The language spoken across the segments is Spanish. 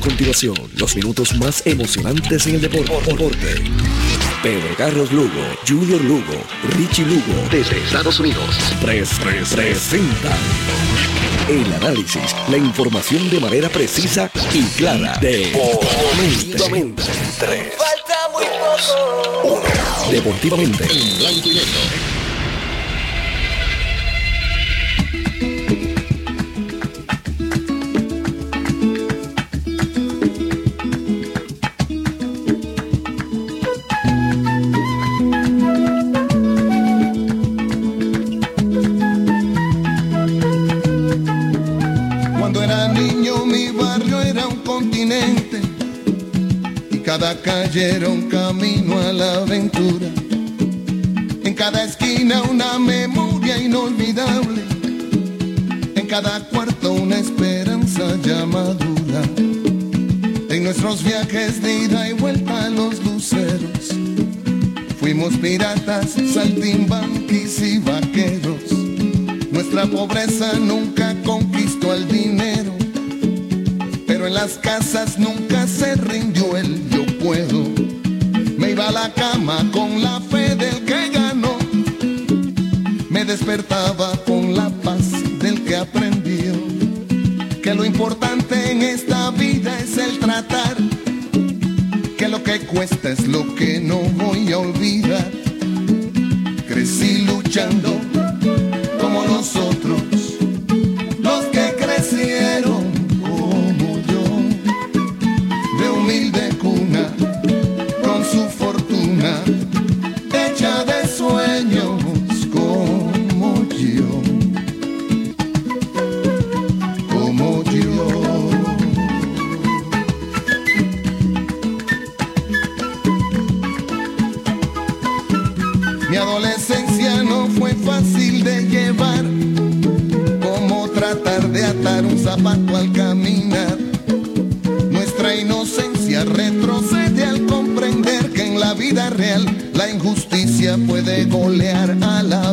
Continuación, los minutos más emocionantes en el deporte. Pedro Carlos Lugo, Junior Lugo, Richie Lugo, desde Estados Unidos. Tres, tres, presentan el análisis, la información de manera precisa y clara. Deportivamente. Tres, Falta muy poco. Deportivamente. En blanco y negro. Un camino a la aventura. En cada esquina una memoria inolvidable, en cada cuarto una esperanza ya madura. En nuestros viajes de ida y vuelta a los luceros, fuimos piratas, saltimbanquis y vaqueros. Nuestra pobreza nunca conquistó el dinero, pero en las casas nunca se rindió la cama con la fe del que ganó, me despertaba con la paz del que aprendió. Que lo importante en esta vida es el tratar, que lo que cuesta es lo que no voy a olvidar. Crecí luchando zapato al caminar. Nuestra inocencia retrocede al comprender que en la vida real la injusticia puede golear a la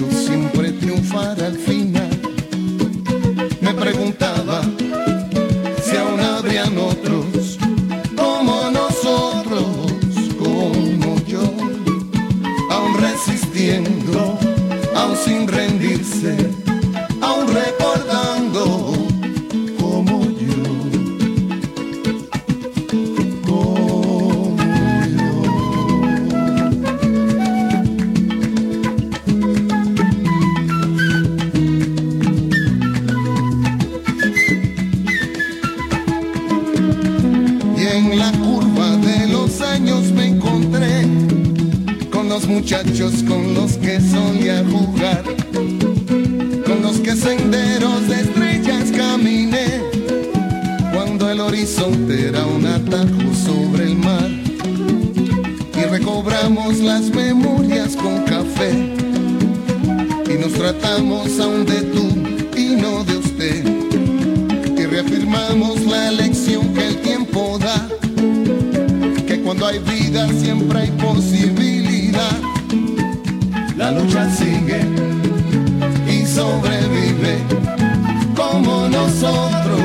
muchacho siempre sobre el mar. Y recobramos las memorias con café y nos tratamos aún de tú y no de usted y reafirmamos la lección que el tiempo da, que cuando hay vida siempre hay posibilidad. La lucha sigue y sobrevive como nosotros,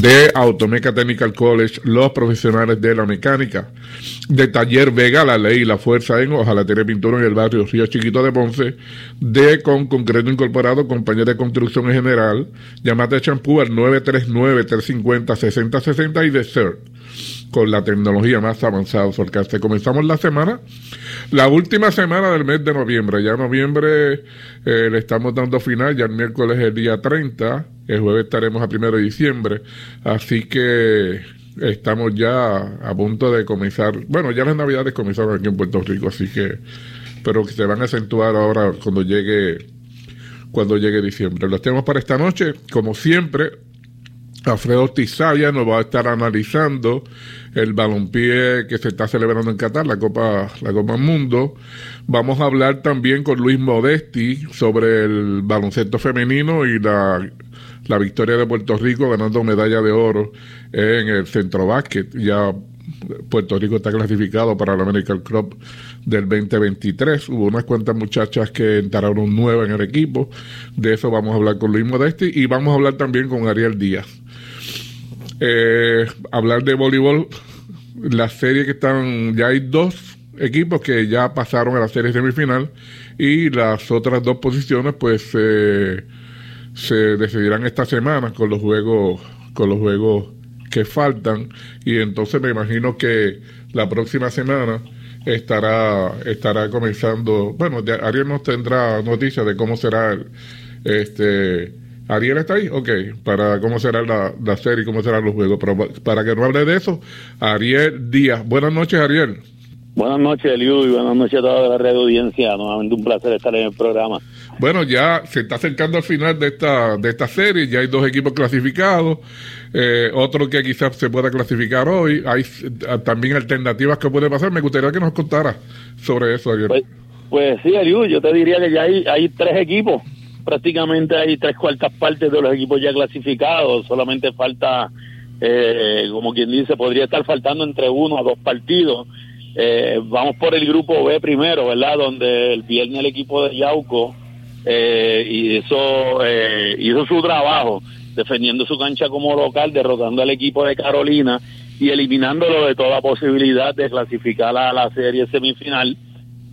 de Automeca Technical College, los profesionales de la mecánica, de Taller Vega, la ley y la fuerza en Ojalatería Pintura en el barrio Río Chiquito de Ponce, de Con Concreto Incorporado, compañía de construcción en general, llamate champú al 939-350-6060 y de CERT con la tecnología más avanzada a. Comenzamos la semana, la última semana del mes de noviembre. Ya noviembre eh, le estamos dando final, ya el miércoles es el día 30, el jueves estaremos a primero de diciembre, así que estamos ya a punto de comenzar, bueno, ya las navidades comenzaron aquí en Puerto Rico, así que, pero que se van a acentuar ahora cuando llegue, cuando llegue diciembre. Los tenemos para esta noche, como siempre, Alfredo Tizaya nos va a estar analizando el balompié que se está celebrando en Qatar, la Copa, la Copa Mundo. Vamos a hablar también con Luis Modesti sobre el baloncesto femenino y la, la victoria de Puerto Rico ganando medalla de oro en el centro básquet. Ya Puerto Rico está clasificado para el American Club del 2023. Hubo unas cuantas muchachas que entraron nuevas en el equipo. De eso vamos a hablar con Luis Modesti y vamos a hablar también con Ariel Díaz eh, hablar de voleibol, la serie que están, ya hay dos equipos que ya pasaron a la serie semifinal y las otras dos posiciones pues se decidirán esta semana con los juegos con los juegos que faltan. Y entonces me imagino que la próxima semana estará estará comenzando bueno Ariel nos tendrá noticias de cómo será este Ariel está ahí, ok, para cómo será la, la serie, cómo serán los juegos, pero para que no hable de eso, Ariel Díaz. Buenas noches, Ariel. Buenas noches, Eliu, y buenas noches a toda la red de audiencia. Nuevamente un placer estar en el programa. Bueno, ya se está acercando al final de esta, de esta serie, ya hay dos equipos clasificados, eh, otro que quizás se pueda clasificar hoy, hay también alternativas que puede pasar. Me gustaría que nos contara sobre eso, Ariel. Pues, pues sí, Eliu, yo te diría que ya hay, hay tres equipos prácticamente hay tres cuartas partes de los equipos ya clasificados, solamente falta, eh, como quien dice, podría estar faltando entre uno a dos partidos. Eh, vamos por el grupo B primero, ¿verdad? Donde el viernes el equipo de Yauco eh, hizo, eh, hizo su trabajo defendiendo su cancha como local, derrotando al equipo de Carolina y eliminándolo de toda posibilidad de clasificar a la serie semifinal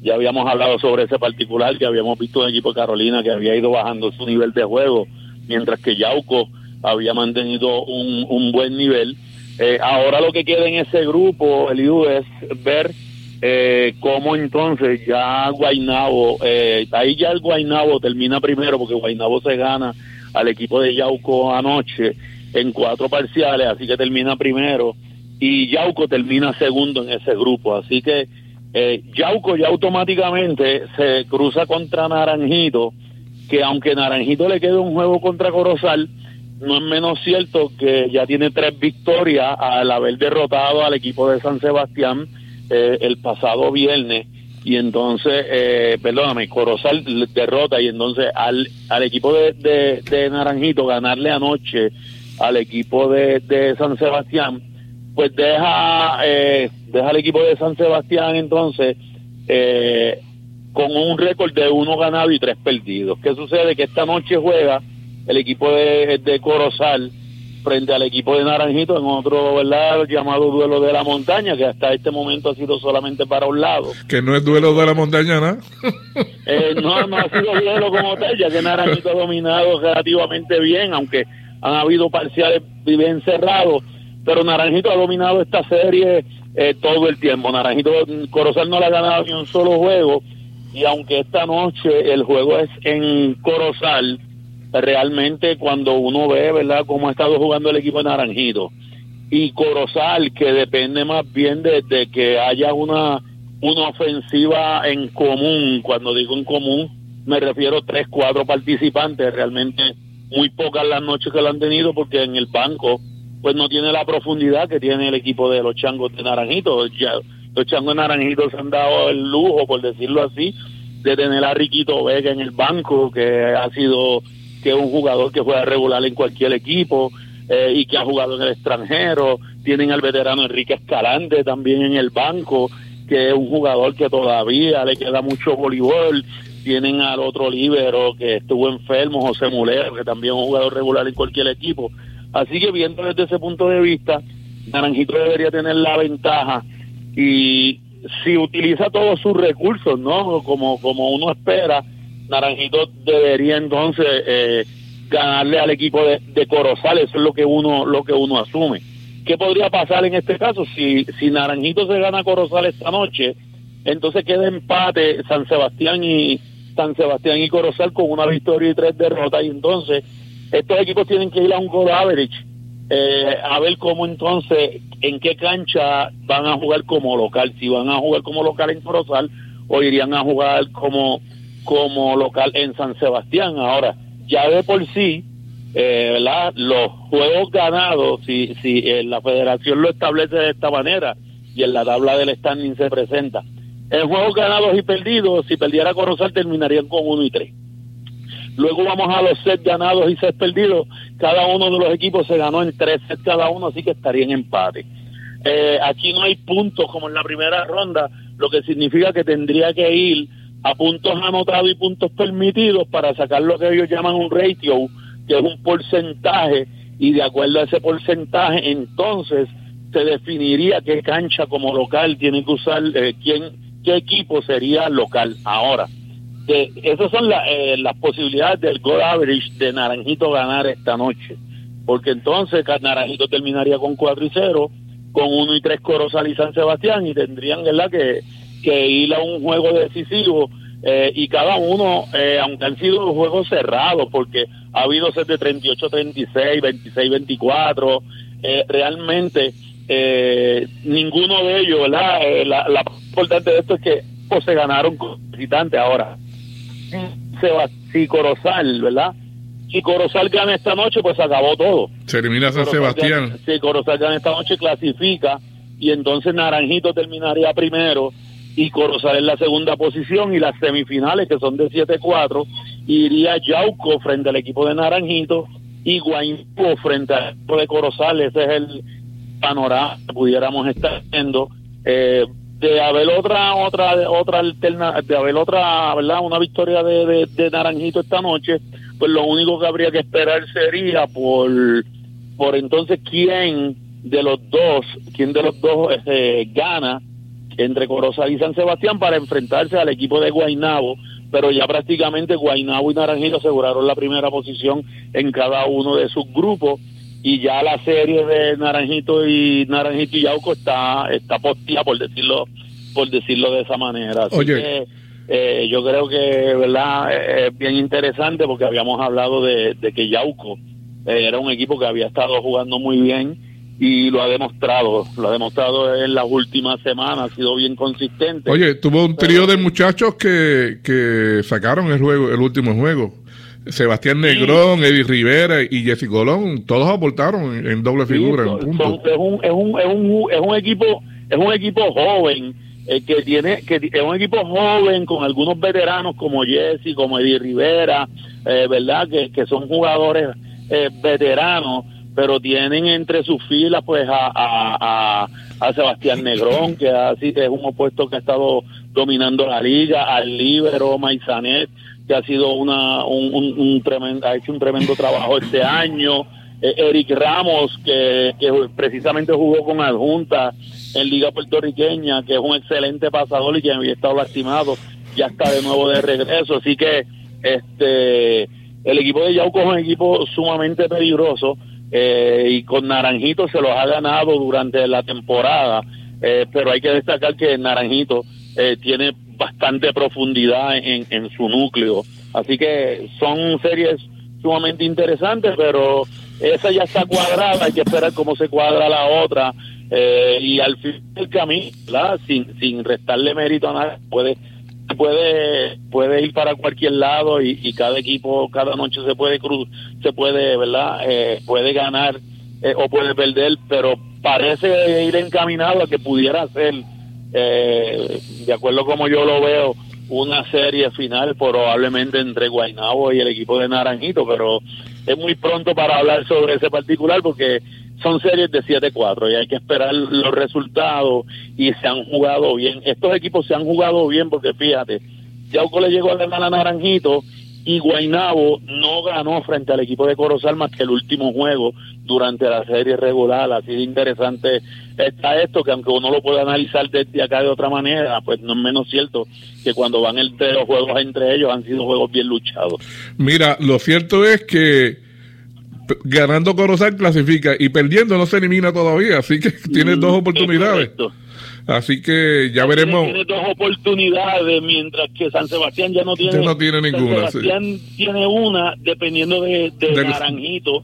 ya habíamos hablado sobre ese particular, que habíamos visto un equipo de Carolina que había ido bajando su nivel de juego, mientras que Yauco había mantenido un, un buen nivel. Eh, ahora lo que queda en ese grupo, Eliu, es ver eh, cómo entonces ya Guainabo, eh, ahí ya el Guainabo termina primero, porque Guainabo se gana al equipo de Yauco anoche en cuatro parciales, así que termina primero, y Yauco termina segundo en ese grupo, así que eh, Yauco ya automáticamente se cruza contra Naranjito, que aunque Naranjito le quede un juego contra Corozal, no es menos cierto que ya tiene tres victorias al haber derrotado al equipo de San Sebastián eh, el pasado viernes. Y entonces, eh, perdóname, Corozal derrota y entonces al, al equipo de, de, Naranjito ganarle anoche al equipo de, de San Sebastián, pues deja, eh, deja al equipo de San Sebastián entonces eh, con un récord de uno ganado y tres perdidos. ¿Qué sucede? Que esta noche juega el equipo de, de Corozal frente al equipo de Naranjito en otro ¿verdad? llamado duelo de la montaña, que hasta este momento ha sido solamente para un lado. Que no es duelo de la montaña, ¿no? eh, no, no ha sido duelo como tal, ya que Naranjito ha dominado relativamente bien, aunque han habido parciales bien cerrados pero Naranjito ha dominado esta serie eh, todo el tiempo. Naranjito Corozal no le ha ganado ni un solo juego y aunque esta noche el juego es en Corozal, realmente cuando uno ve, ¿verdad?, cómo ha estado jugando el equipo de Naranjito y Corozal, que depende más bien de, de que haya una, una ofensiva en común, cuando digo en común, me refiero a tres, cuatro participantes, realmente muy pocas las noches que lo han tenido porque en el banco pues no tiene la profundidad que tiene el equipo de los changos de Naranjito. Ya, los changos de Naranjito se han dado el lujo, por decirlo así, de tener a Riquito Vega en el banco, que ha sido que es un jugador que juega regular en cualquier equipo eh, y que ha jugado en el extranjero. Tienen al veterano Enrique Escalante también en el banco, que es un jugador que todavía le queda mucho voleibol. Tienen al otro líbero que estuvo enfermo, José Mulero, que también es un jugador regular en cualquier equipo. Así que viendo desde ese punto de vista, Naranjito debería tener la ventaja y si utiliza todos sus recursos, ¿no? Como, como uno espera, Naranjito debería entonces eh, ganarle al equipo de, de Corozal, eso es lo que uno, lo que uno asume. ¿Qué podría pasar en este caso? Si, si Naranjito se gana Corozal esta noche, entonces queda empate San Sebastián y San Sebastián y Corozal con una victoria y tres derrotas y entonces estos equipos tienen que ir a un goal average eh, a ver cómo entonces en qué cancha van a jugar como local si van a jugar como local en Corozal o irían a jugar como como local en San Sebastián ahora ya de por sí eh, ¿verdad? los juegos ganados si si eh, la federación lo establece de esta manera y en la tabla del standing se presenta en juegos ganados y perdidos, si perdiera Corozal terminarían con 1 y 3. Luego vamos a los sets ganados y sets perdidos. Cada uno de los equipos se ganó en tres sets cada uno, así que estaría en empate. Eh, aquí no hay puntos como en la primera ronda, lo que significa que tendría que ir a puntos anotados y puntos permitidos para sacar lo que ellos llaman un ratio, que es un porcentaje, y de acuerdo a ese porcentaje, entonces se definiría qué cancha como local tiene que usar, eh, quién qué equipo sería local. Ahora, de, esas son eh, las posibilidades del goal average de Naranjito ganar esta noche. Porque entonces Naranjito terminaría con 4 y 0, con 1 y 3 Corozal y San Sebastián, y tendrían ¿verdad? Que, que ir a un juego decisivo. Eh, y cada uno, eh, aunque han sido juegos cerrados, porque ha habido set de 38-36, 26-24, realmente eh, ninguno de ellos, ¿verdad? La, la importante de esto es que pues, se ganaron con visitantes ahora. Si Corozal, ¿verdad? Si Corozal gana esta noche, pues acabó todo. Se elimina San Sebastián. si Corozal gana esta noche, clasifica y entonces Naranjito terminaría primero y Corozal en la segunda posición y las semifinales que son de 7-4 iría Yauco frente al equipo de Naranjito y Guaynabo frente al equipo de Corozal, ese es el, panorama que pudiéramos estar viendo eh, de haber otra otra otra alterna de haber otra verdad una victoria de, de, Naranjito esta noche pues lo único que habría que esperar sería por por entonces quién de los dos quién de los dos eh, gana entre Corozal y San Sebastián para enfrentarse al equipo de Guainabo pero ya prácticamente Guainabo y Naranjito aseguraron la primera posición en cada uno de sus grupos y ya la serie de Naranjito y Naranjito y Yauco está está postía por decirlo por decirlo de esa manera así que eh, yo creo que verdad es bien interesante porque habíamos hablado de, que Yauco eh, era un equipo que había estado jugando muy bien y lo ha demostrado, lo ha demostrado en las últimas semanas, ha sido bien consistente. Oye, tuvo un trío de muchachos que, que sacaron el juego, el último juego. Sebastián Negrón, Eddie Rivera y Jesse Colón, todos aportaron en, doble figura. es, un, es, un, es, un, es un equipo es un equipo joven eh, que tiene que es un equipo joven con algunos veteranos como Jesse, como Eddie Rivera, eh, verdad que, que son jugadores eh, veteranos, pero tienen entre sus filas pues a, a, a, Sebastián Negrón que así es un opuesto que ha estado dominando la liga, al Libero Maizanet que ha sido una, un, tremendo, ha hecho un tremendo trabajo este año. Eh, Eric Ramos, que, precisamente jugó con Adjunta en Liga Puertorriqueña, que es un excelente pasador y que había estado lastimado, ya está de nuevo de regreso. Así que este el equipo de Yauco es un equipo sumamente peligroso eh, y con Naranjito se los ha ganado durante la temporada, eh, pero hay que destacar que Naranjito tiene bastante profundidad en, en su núcleo. Así que son series sumamente interesantes, pero esa ya está cuadrada, hay que esperar cómo se cuadra la otra. Eh, y al fin del camino, sin, sin restarle mérito a nadie, puede puede puede ir para cualquier lado y, cada equipo cada noche se puede cruz se puede verdad eh, puede ganar eh, o puede perder pero parece ir encaminado a que pudiera ser eh, de acuerdo como yo lo veo, una serie final probablemente entre Guaynabo y el equipo de Naranjito, pero es muy pronto para hablar sobre ese particular porque son series de 7-4 y hay que esperar los resultados y se han jugado bien. Estos equipos se han jugado bien porque fíjate, Yauco le llegó a ganar a Naranjito y Guaynabo no ganó frente al equipo de Corozal más que el último juego durante la serie regular. Así de interesante está esto, que aunque uno lo pueda analizar desde acá de otra manera, pues no es menos cierto que cuando van entre los juegos entre ellos han sido juegos bien luchados. Mira, lo cierto es que ganando Corozal clasifica y perdiendo no se elimina todavía, así que tiene dos mm, oportunidades. Así que ya veremos. Tiene dos oportunidades, mientras que San Sebastián ya no tiene. no tiene ninguna. San Sebastián tiene una, dependiendo de, Naranjito.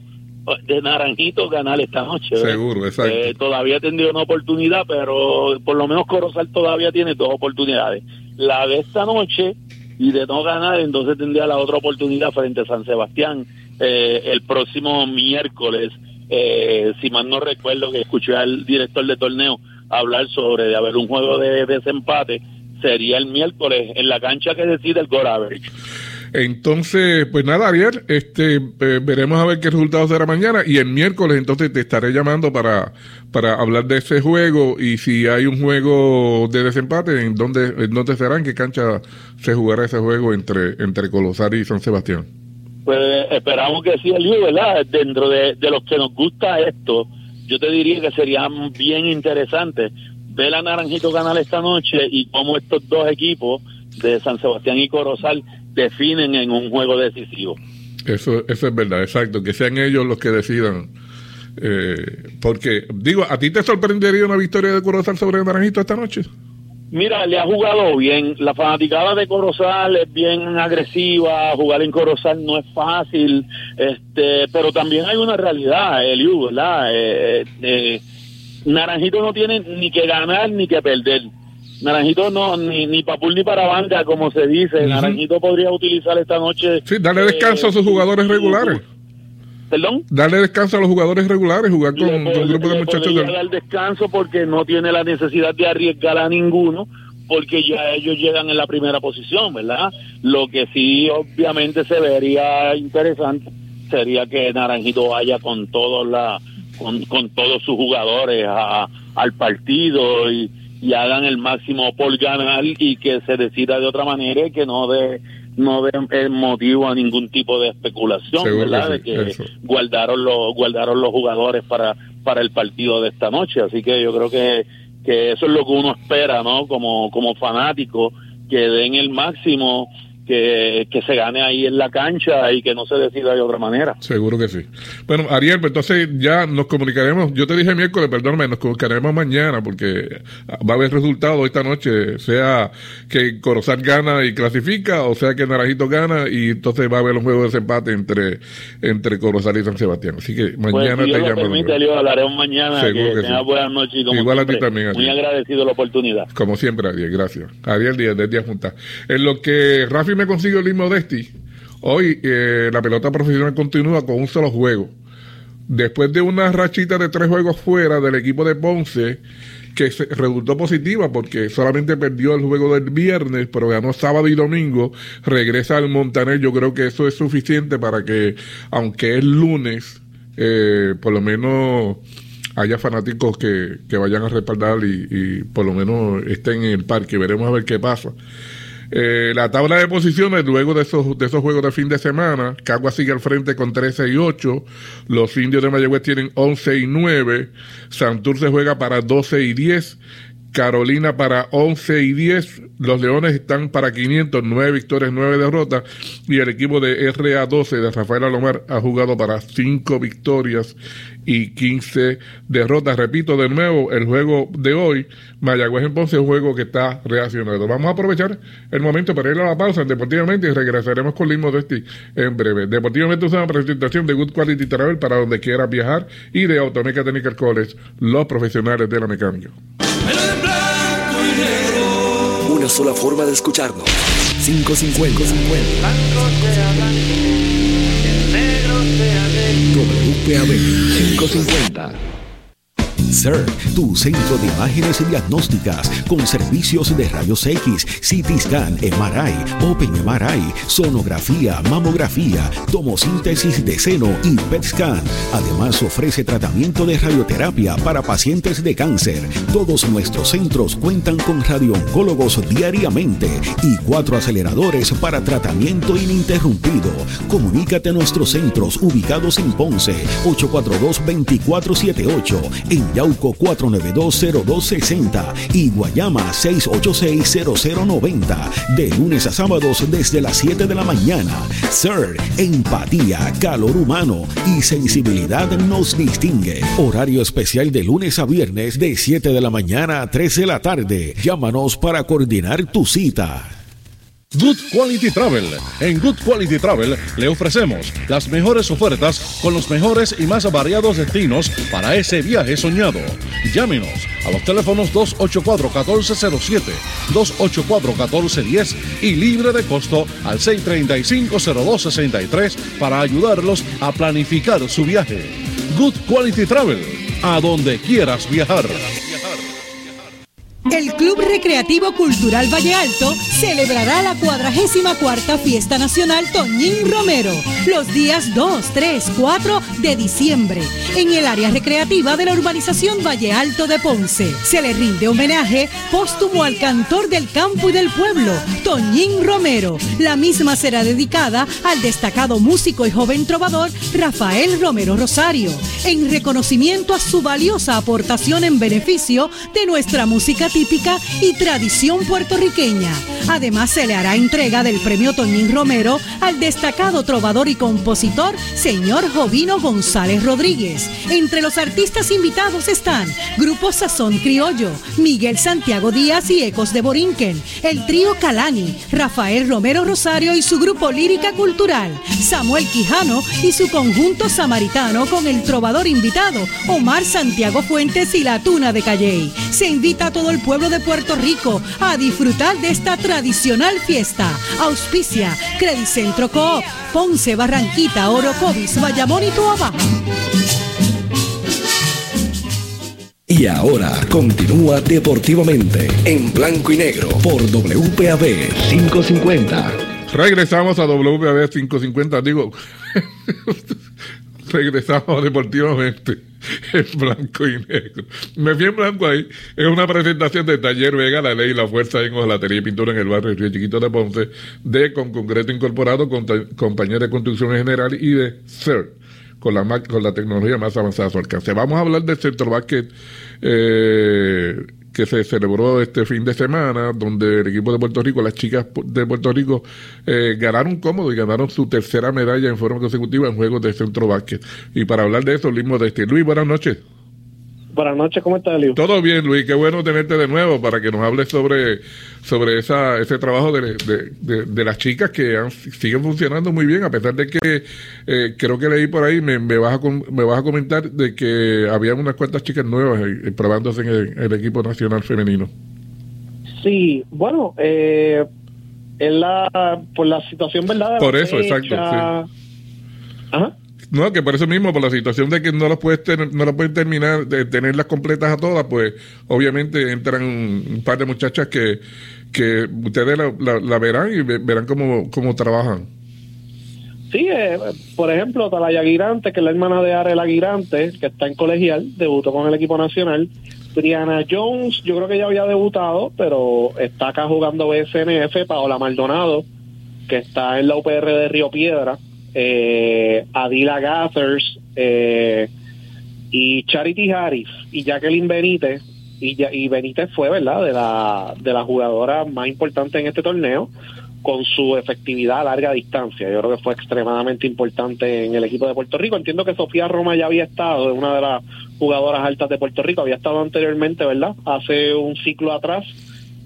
De Naranjito ganar esta noche. Seguro, exacto. Eh, todavía tendría una oportunidad, pero por lo menos Corozal todavía tiene dos oportunidades. La de esta noche y de no ganar, entonces tendría la otra oportunidad frente a San Sebastián eh, el próximo miércoles. Eh, si mal no recuerdo que escuché al director de torneo hablar sobre de haber un juego de desempate, sería el miércoles en la cancha que decide el average. Entonces, pues nada, Ariel, este, veremos a ver qué resultado será mañana y el miércoles entonces te estaré llamando para, para hablar de ese juego y si hay un juego de desempate, ¿en dónde, en dónde será? ¿En qué cancha se jugará ese juego entre, entre y San Sebastián? Pues esperamos que sí, Eliu, ¿verdad? Dentro de, de los que nos gusta esto, yo te diría que sería bien interesante ver a Naranjito ganar esta noche y cómo estos dos equipos de San Sebastián y Corozal definen en un juego decisivo. Eso, eso es verdad, exacto, que sean ellos los que decidan. Eh, porque, digo, ¿a ti te sorprendería una victoria de Corozal sobre Naranjito esta noche? Mira, le ha jugado bien. La fanaticada de Corozal es bien agresiva. Jugar en Corozal no es fácil. Este, pero también hay una realidad, Eliu, ¿verdad? Eh, eh, eh, Naranjito no tiene ni que ganar ni que perder. Naranjito no, ni, ni papul ni para banca, como se dice. Naranjito podría utilizar esta noche. Sí, darle descanso a sus jugadores regulares. ¿Perdón? Darle descanso a los jugadores regulares, jugar con, un grupo de muchachos. De... dar descanso porque no tiene la necesidad de arriesgar a ninguno, porque ya ellos llegan en la primera posición, ¿verdad? Lo que sí, obviamente, se vería interesante sería que Naranjito vaya con todos la con, con todos sus jugadores a, al partido y, y hagan el máximo por ganar y que se decida de otra manera y que no de no den motivo a ningún tipo de especulación, ¿verdad? de que guardaron los guardaron los jugadores para para el partido de esta noche, así que yo creo que que eso es lo que uno espera, ¿no? Como como fanático que den el máximo que, que, se gane ahí en la cancha y que no se decida de otra manera. Seguro que sí. Bueno, Ariel, pues entonces ya nos comunicaremos. Yo te dije miércoles, perdóname, nos comunicaremos mañana porque va a haber resultado esta noche, sea que Corozal gana y clasifica, o sea que Naranjito gana y entonces va a haber un juego de desempate entre, entre Corozal y San Sebastián. Así que pues, mañana pues, si te llamo. permite, Leo, hablaremos mañana. Seguro que, que sí. buenas noches. Y como Igual a ti también. Muy agradecido la oportunidad. Como siempre, Ariel, gracias. Ariel Díaz, de Día Junta. En lo que Rafi me consiguió el Modesti, hoy eh, la pelota profesional continúa con un solo juego. Después de una rachita de tres juegos fuera del equipo de Ponce, que resultó positiva porque solamente perdió el juego del viernes, pero ganó sábado y domingo, regresa al Montaner. Yo creo que eso es suficiente para que, aunque es lunes, eh, por lo menos haya fanáticos que, que vayan a respaldar y, por lo menos estén en el parque. Veremos a ver qué pasa. Eh, la tabla de posiciones, luego de esos, de esos juegos de fin de semana, Cagua sigue al frente con 13 y 8, los indios de Mayagüez tienen 11 y 9, Santurce juega para 12 y 10, Carolina para 11 y 10, los Leones están para 500, 9 victorias, 9 derrotas, y el equipo de RA12 de Rafael Alomar ha jugado para 5 victorias y 15 derrotas. Repito de nuevo, el juego de hoy, Mayagüez en Ponce, es un juego que está reaccionando. Vamos a aprovechar el momento para ir a la pausa en Deportivamente y regresaremos con Limo de este en breve. Deportivamente es una presentación de Good Quality Travel para donde quieras viajar y de Automeca Technical College, los profesionales de la mecánica. Una sola forma de escucharnos. 550. 50. WPAB 550. CERT, tu centro de imágenes diagnósticas con servicios de rayos X, CT scan, MRI, Open MRI, sonografía, mamografía, tomosíntesis de seno y PET scan. Además ofrece tratamiento de radioterapia para pacientes de cáncer. Todos nuestros centros cuentan con radiooncólogos diariamente y cuatro aceleradores para tratamiento ininterrumpido. Comunícate a nuestros centros ubicados en Ponce 842-2478, en Yauco 492-0260 y Guayama 686-0090. De lunes a sábados desde las 7 de la mañana. Sir, empatía, calor humano y sensibilidad nos distingue. Horario especial de lunes a viernes de 7 de la mañana a 3 de la tarde. Llámanos para coordinar tu cita. Good Quality Travel. En Good Quality Travel le ofrecemos las mejores ofertas con los mejores y más variados destinos para ese viaje soñado. Llámenos a los teléfonos 284-1407, 284-1410 y libre de costo al 635-0263 para ayudarlos a planificar su viaje. Good Quality Travel. A donde quieras viajar. El Club Recreativo Cultural Valle Alto celebrará la 44 Fiesta Nacional Toñín Romero los días 2, 3, 4 de diciembre en el área recreativa de la urbanización Valle Alto de Ponce. Se le rinde homenaje póstumo al cantor del campo y del pueblo, Toñín Romero. La misma será dedicada al destacado músico y joven trovador Rafael Romero Rosario, en reconocimiento a su valiosa aportación en beneficio de nuestra música típica y tradición puertorriqueña. Además, se le hará entrega del premio Toñín Romero al destacado trovador y compositor, señor Jovino González Rodríguez. Entre los artistas invitados están Grupo Sazón Criollo, Miguel Santiago Díaz y Ecos de Borinquen, el trío Calani, Rafael Romero Rosario y su grupo Lírica Cultural, Samuel Quijano y su conjunto samaritano con el trovador invitado, Omar Santiago Fuentes y la Tuna de Calley. Se invita a todo el pueblo de Puerto Rico a disfrutar de esta tradicional fiesta. Auspicia Credicentro Coop, Ponce, Barranquita, Orocovis, Bayamón y Tuabaja. Y ahora continúa deportivamente en blanco y negro por WPAB 550. Regresamos a WPAB 550, digo, regresamos deportivamente en blanco y negro. Me fui en blanco ahí. Es una presentación de Taller Vega, la ley y la fuerza en hojalatería y pintura en el barrio Río Chiquito de Ponce, de Con Concreto Incorporado, con de construcción en general y de CERT con la, con la tecnología más avanzada a su alcance. Vamos a hablar del centro básquet eh, que se celebró este fin de semana, donde el equipo de Puerto Rico, las chicas de Puerto Rico, eh, ganaron cómodo y ganaron su tercera medalla en forma consecutiva en juegos de centro básquet. Y para hablar de eso, Luis este Luis, buenas noches. Buenas noches, ¿cómo estás, Luis? Todo bien, Luis, qué bueno tenerte de nuevo para que nos hables sobre, sobre esa, ese trabajo de, de, las chicas que siguen funcionando muy bien, a pesar de que eh, creo que leí por ahí, me, me, vas a, me vas a comentar de que había unas cuantas chicas nuevas eh, probándose en el, equipo nacional femenino. Sí, bueno, eh, en la, por la situación, ¿verdad? por eso, exacto. Ajá. No, que por eso mismo, por la situación de que no las puedes no las pueden terminar de tenerlas completas a todas, pues obviamente entran un par de muchachas que, que ustedes la, verán y verán cómo, cómo trabajan. Sí, eh, por ejemplo, Talaya Aguirante, que es la hermana de Arel Aguirante, que está en colegial, debutó con el equipo nacional. Brianna Jones, yo creo que ya había debutado, pero está acá jugando BSNF. Paola Maldonado, que está en la UPR de Río Piedra, eh, Adila Gathers eh, y Charity Harris y Jacqueline Benítez y, y Benítez fue verdad de la de la jugadora más importante en este torneo con su efectividad a larga distancia. Yo creo que fue extremadamente importante en el equipo de Puerto Rico. Entiendo que Sofía Roma ya había estado, es una de las jugadoras altas de Puerto Rico, había estado anteriormente, ¿verdad? Hace un ciclo atrás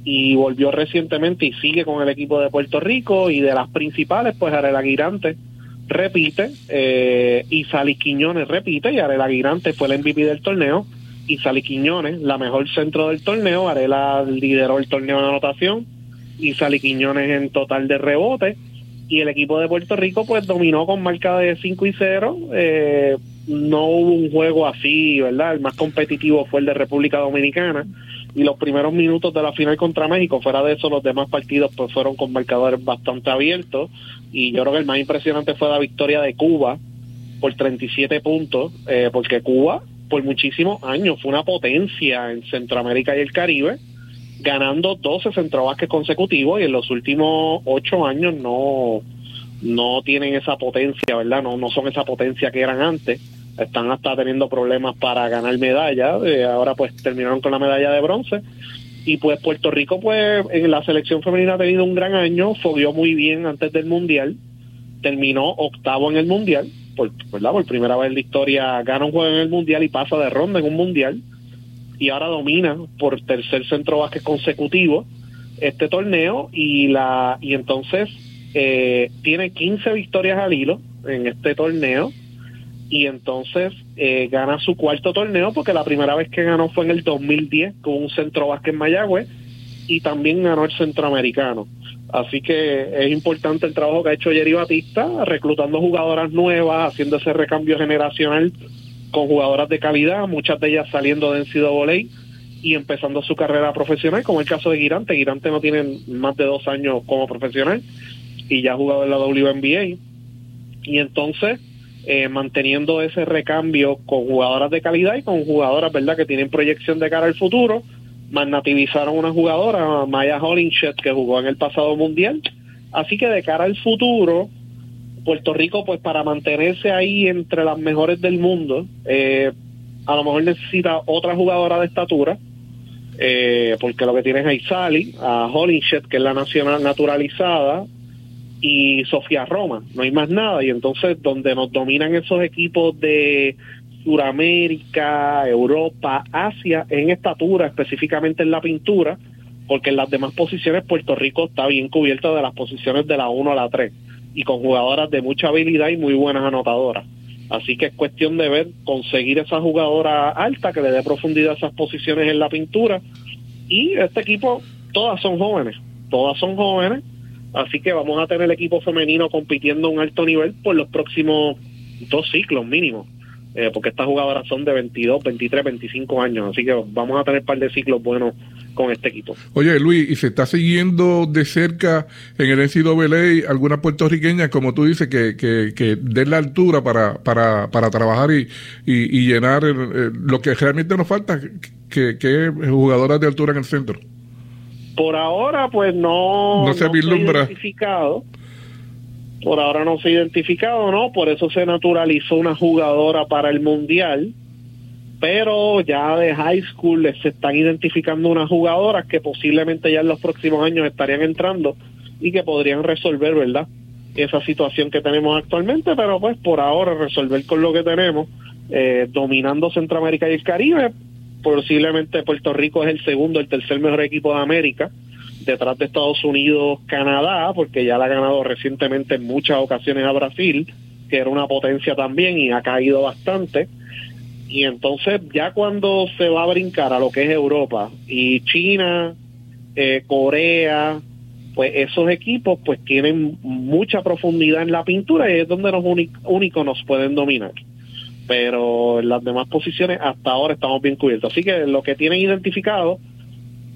y volvió recientemente y sigue con el equipo de Puerto Rico y de las principales, pues Arela Aguirante, repite, eh, y Sally Quiñones repite, y Arela Aguirante fue el MVP del torneo, y Sally Quiñones, la mejor centro del torneo, Arela lideró el torneo de anotación, y Sally Quiñones en total de rebote, y el equipo de Puerto Rico pues dominó con marca de 5 y 0, eh, no hubo un juego así, ¿verdad? El más competitivo fue el de República Dominicana y los primeros minutos de la final contra México, fuera de eso los demás partidos pues fueron con marcadores bastante abiertos y yo creo que el más impresionante fue la victoria de Cuba por 37 puntos, eh, porque Cuba por muchísimos años fue una potencia en Centroamérica y el Caribe, ganando 12 centrovasques consecutivos y en los últimos ocho años no no tienen esa potencia, ¿verdad? No, no son esa potencia que eran antes. Están hasta teniendo problemas para ganar medallas. Eh, ahora pues terminaron con la medalla de bronce. Y pues Puerto Rico pues en la selección femenina ha tenido un gran año, fogueó muy bien antes del Mundial, terminó octavo en el Mundial, por, ¿verdad? Por primera vez en la historia gana un juego en el Mundial y pasa de ronda en un Mundial. Y ahora domina por tercer centro básquet consecutivo este torneo y la y entonces eh, tiene 15 victorias al hilo en este torneo y entonces eh, gana su cuarto torneo porque la primera vez que ganó fue en el 2010 con un centro básquet en Mayagüez y también ganó el centroamericano. Así que es importante el trabajo que ha hecho Jerry Batista, reclutando jugadoras nuevas, haciendo ese recambio generacional con jugadoras de calidad, muchas de ellas saliendo de NCAA y empezando su carrera profesional, como el caso de Girante. Girante no tiene más de dos años como profesional y ya ha jugado en la WNBA. Y entonces, eh, manteniendo ese recambio con jugadoras de calidad y con jugadoras, ¿verdad?, que tienen proyección de cara al futuro, magnativizaron una jugadora, Maya Hollingshed, que jugó en el pasado mundial. Así que de cara al futuro, Puerto Rico, pues para mantenerse ahí entre las mejores del mundo, eh, a lo mejor necesita otra jugadora de estatura, eh, porque lo que tiene es a Isali, a Hollingshed, que es la nacional naturalizada, y Sofía Roma, no hay más nada. Y entonces donde nos dominan esos equipos de Suramérica, Europa, Asia, en estatura, específicamente en la pintura, porque en las demás posiciones Puerto Rico está bien cubierto de las posiciones de la 1 a la 3 y con jugadoras de mucha habilidad y muy buenas anotadoras. Así que es cuestión de ver, conseguir esa jugadora alta que le dé profundidad a esas posiciones en la pintura. Y este equipo, todas son jóvenes, todas son jóvenes Así que vamos a tener el equipo femenino compitiendo a un alto nivel por los próximos dos ciclos mínimo. Eh, porque estas jugadoras son de 22, 23, 25 años, así que vamos a tener un par de ciclos buenos con este equipo. Oye, Luis, ¿y se está siguiendo de cerca en el NCAA alguna puertorriqueña, como tú dices, que, que, que den la altura para, para, para trabajar y, y, llenar lo que realmente nos falta, que, que jugadoras de altura en el centro? Por ahora, pues no, no se ha identificado. Por ahora no se ha identificado, ¿no? Por eso se naturalizó una jugadora para el Mundial. Pero ya de high school se están identificando unas jugadoras que posiblemente ya en los próximos años estarían entrando y que podrían resolver, ¿verdad? Esa situación que tenemos actualmente, pero pues por ahora resolver con lo que tenemos, eh, dominando Centroamérica y el Caribe, posiblemente Puerto Rico es el segundo, el tercer mejor equipo de América, detrás de Estados Unidos, Canadá, porque ya la ha ganado recientemente en muchas ocasiones a Brasil, que era una potencia también y ha caído bastante. Y entonces ya cuando se va a brincar a lo que es Europa y China, eh, Corea, pues esos equipos pues tienen mucha profundidad en la pintura y es donde los únicos nos pueden dominar pero en las demás posiciones hasta ahora estamos bien cubiertos. Así que lo que tienen identificado,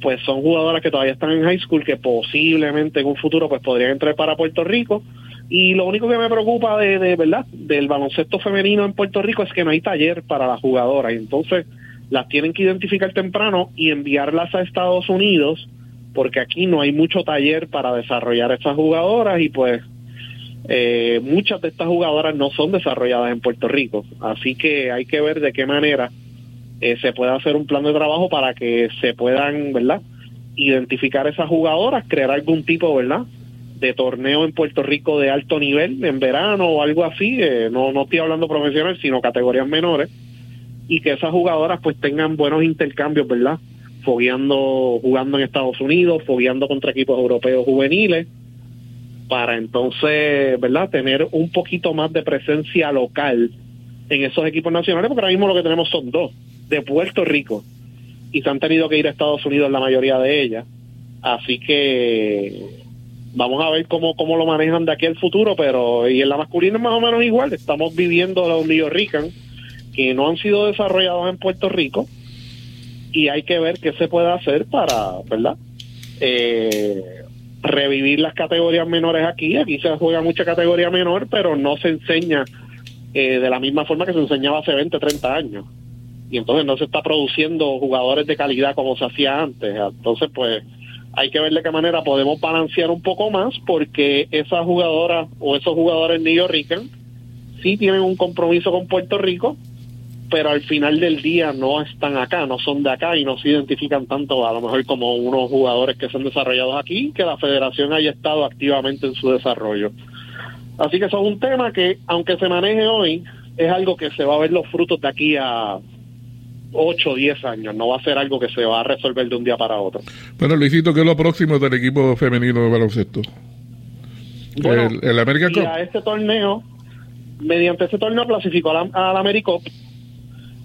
pues son jugadoras que todavía están en high school, que posiblemente en un futuro pues podrían entrar para Puerto Rico. Y lo único que me preocupa de, de verdad del baloncesto femenino en Puerto Rico es que no hay taller para las jugadoras. Entonces las tienen que identificar temprano y enviarlas a Estados Unidos, porque aquí no hay mucho taller para desarrollar esas jugadoras y pues eh, muchas de estas jugadoras no son desarrolladas en Puerto Rico, así que hay que ver de qué manera eh, se puede hacer un plan de trabajo para que se puedan, ¿verdad? Identificar esas jugadoras, crear algún tipo, ¿verdad? De torneo en Puerto Rico de alto nivel en verano o algo así, eh, no, no estoy hablando profesional, sino categorías menores, y que esas jugadoras pues tengan buenos intercambios, ¿verdad? Fogueando, jugando en Estados Unidos, fogueando contra equipos europeos juveniles, para entonces, ¿verdad?, tener un poquito más de presencia local en esos equipos nacionales, porque ahora mismo lo que tenemos son dos, de Puerto Rico, y se han tenido que ir a Estados Unidos la mayoría de ellas. Así que vamos a ver cómo, cómo lo manejan de aquí al futuro, pero y en la masculina es más o menos igual, estamos viviendo la Unión Rican que no han sido desarrollados en Puerto Rico y hay que ver qué se puede hacer para, ¿verdad? Eh, revivir las categorías menores aquí. Aquí se juega mucha categoría menor, pero no se enseña eh, de la misma forma que se enseñaba hace 20, 30 años. Y entonces no se está produciendo jugadores de calidad como se hacía antes. Entonces, pues hay que ver de qué manera podemos balancear un poco más porque esas jugadoras o esos jugadores New Rican sí tienen un compromiso con Puerto Rico, pero al final del día no están acá, no son de acá y no se identifican tanto a lo mejor como unos jugadores que son desarrollados aquí, que la federación haya estado activamente en su desarrollo. Así que eso es un tema que, aunque se maneje hoy, es algo que se va a ver los frutos de aquí a 8 o 10 años. No va a ser algo que se va a resolver de un día para otro. Bueno, Luisito, ¿qué es lo próximo del equipo femenino de baloncesto? Bueno, el, el American Cup. A este torneo, mediante este torneo clasificó al, al AmeriCup,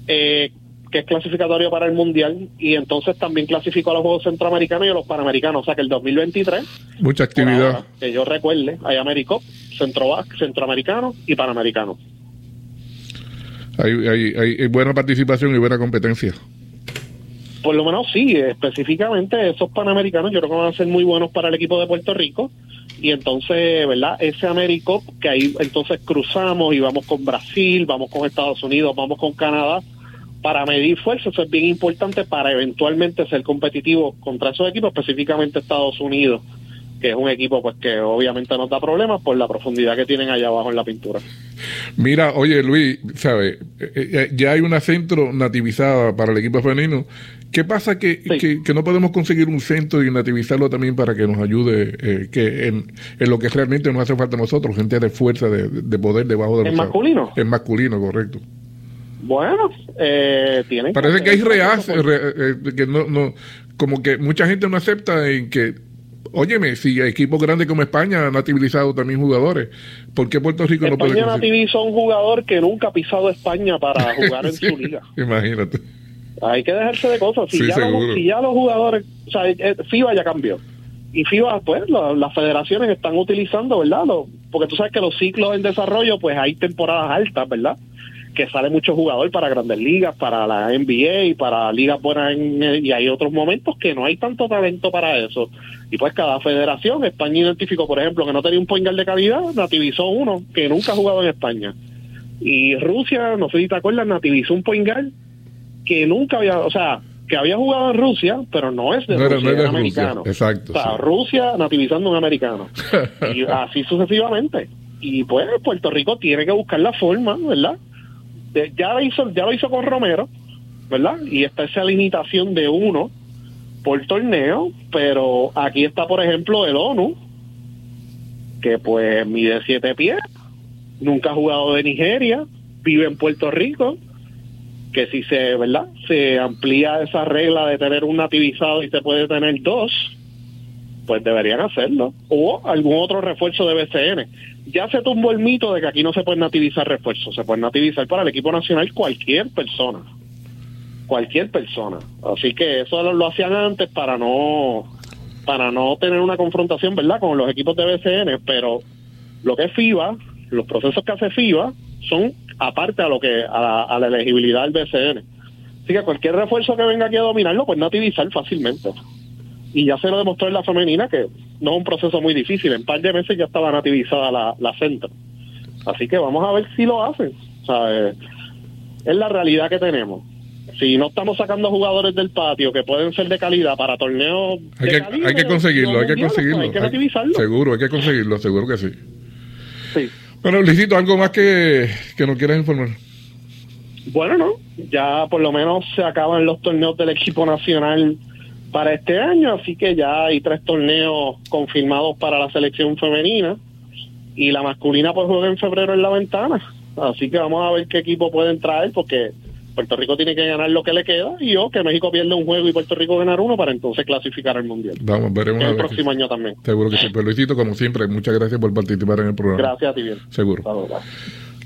eh, que es clasificatorio para el Mundial, y entonces también clasificó a los Juegos Centroamericanos y a los Panamericanos. O sea que el 2023. Mucha actividad. que yo recuerde, hay AmeriCup, Centro, Centroamericano y Panamericano. Hay, hay, hay buena participación y buena competencia. Por lo menos sí, específicamente esos panamericanos yo creo que van a ser muy buenos para el equipo de Puerto Rico y entonces, ¿verdad? Ese Américo que ahí entonces cruzamos y vamos con Brasil, vamos con Estados Unidos, vamos con Canadá para medir fuerza, eso es bien importante para eventualmente ser competitivo contra esos equipos, específicamente Estados Unidos que es un equipo pues que obviamente nos da problemas por la profundidad que tienen allá abajo en la pintura. Mira, oye Luis, ¿sabes? Eh, eh, ya hay una centro nativizada para el equipo femenino. ¿Qué pasa que, que, no podemos conseguir un centro y nativizarlo también para que nos ayude eh, que en, lo que realmente nos hace falta a nosotros, gente de fuerza, de, poder debajo de nosotros? ¿En masculino? En masculino, correcto. Bueno, eh, tienen Parece que, hay reace, que no, no, como que mucha gente no acepta en que Óyeme, si equipos grandes como España han nativizado también jugadores, ¿por qué Puerto Rico no puede España nativizó un jugador que nunca ha pisado España para jugar en su liga. Imagínate. Hay que dejarse de cosas. Si, ya, los, si ya los jugadores, o sea, eh, FIBA ya cambió. Y FIBA, pues, las federaciones están utilizando, ¿verdad? porque tú sabes que los ciclos en desarrollo, pues hay temporadas altas, ¿verdad? Que sale mucho jugador para grandes ligas, para la NBA y para ligas buenas en, y hay otros momentos que no hay tanto talento para eso. Y pues cada federación, España identificó, por ejemplo, que no tenía un point de calidad, nativizó uno que nunca ha jugado en España. Y Rusia, no sé si te acuerdas, nativizó un point que nunca había, o sea, que había jugado en Rusia, pero no es de Rusia, es americano. Exacto. O sea, Rusia nativizando un americano. y así sucesivamente. Y pues Puerto Rico tiene que buscar la forma, ¿verdad? Ya lo hizo, ya lo hizo con Romero, ¿verdad? Y está esa limitación de uno por torneo, pero aquí está, por ejemplo, el ONU, que pues mide siete pies, nunca ha jugado de Nigeria, vive en Puerto Rico, que si se, ¿verdad? Se amplía esa regla de tener un nativizado y se puede tener dos, pues deberían hacerlo. O algún otro refuerzo de BCN. Ya se tumbó el mito de que aquí no se puede nativizar refuerzos, se puede nativizar para el equipo nacional cualquier persona. Cualquier persona. Así que eso lo, hacían antes para no para no tener una confrontación, ¿verdad?, con los equipos de BCN, pero lo que es FIBA, los procesos que hace FIBA son aparte a lo que a a la elegibilidad del BCN. Así que cualquier refuerzo que venga aquí a dominarlo, pues nativizar fácilmente y ya se lo demostró en la femenina que no es un proceso muy difícil. En un par de meses ya estaba nativizada la, la centro. Así que vamos a ver si lo hacen. O sea, es la realidad que tenemos. Si no estamos sacando jugadores del patio que pueden ser de calidad para torneos. Hay, que, hay que conseguirlo, hay que conseguirlo. Hay que nativizarlo. seguro, hay que conseguirlo, seguro que sí. Sí. Bueno, Licito, ¿algo más que, que nos quieras informar? Bueno, no. Ya por lo menos se acaban los torneos del equipo nacional para este año, así que ya hay tres torneos confirmados para la selección femenina y la masculina pues juega en febrero en la ventana, así que vamos a ver qué equipo pueden traer porque Puerto Rico tiene que ganar lo que le queda y yo que México pierde un juego y Puerto Rico ganar uno para entonces clasificar al mundial. Vamos, veremos. El próximo año también. Seguro que sí. Pero Luisito, como siempre, muchas gracias por participar en el programa. Gracias a ti, bien. Seguro.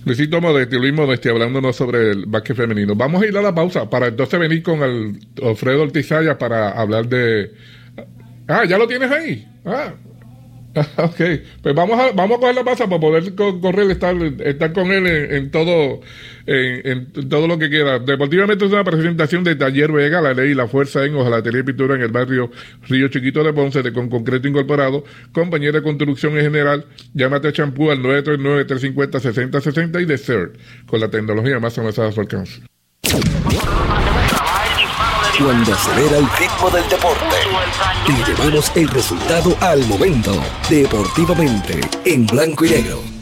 Luisito Modesti, Luis hablándonos sobre el básquet femenino. Vamos a ir a la pausa para entonces venir con el Alfredo Ortizaya para hablar de... Ah, ¿ya lo tienes ahí? Ah, Ok, pues vamos a, vamos a coger la pasa para poder correr, estar, estar con él en, todo en, todo lo que quiera. Deportivamente es una presentación de Taller Vega, la ley y la fuerza en Ojalatería y Pintura en el barrio Río Chiquito de Ponce, de con concreto incorporado, compañía de construcción en general, llámate a champú al 939-350-6060 y de CERT, con la tecnología más avanzada a su alcance cuando acelera el ritmo del deporte. Y llevamos el resultado al momento, deportivamente, en blanco y negro.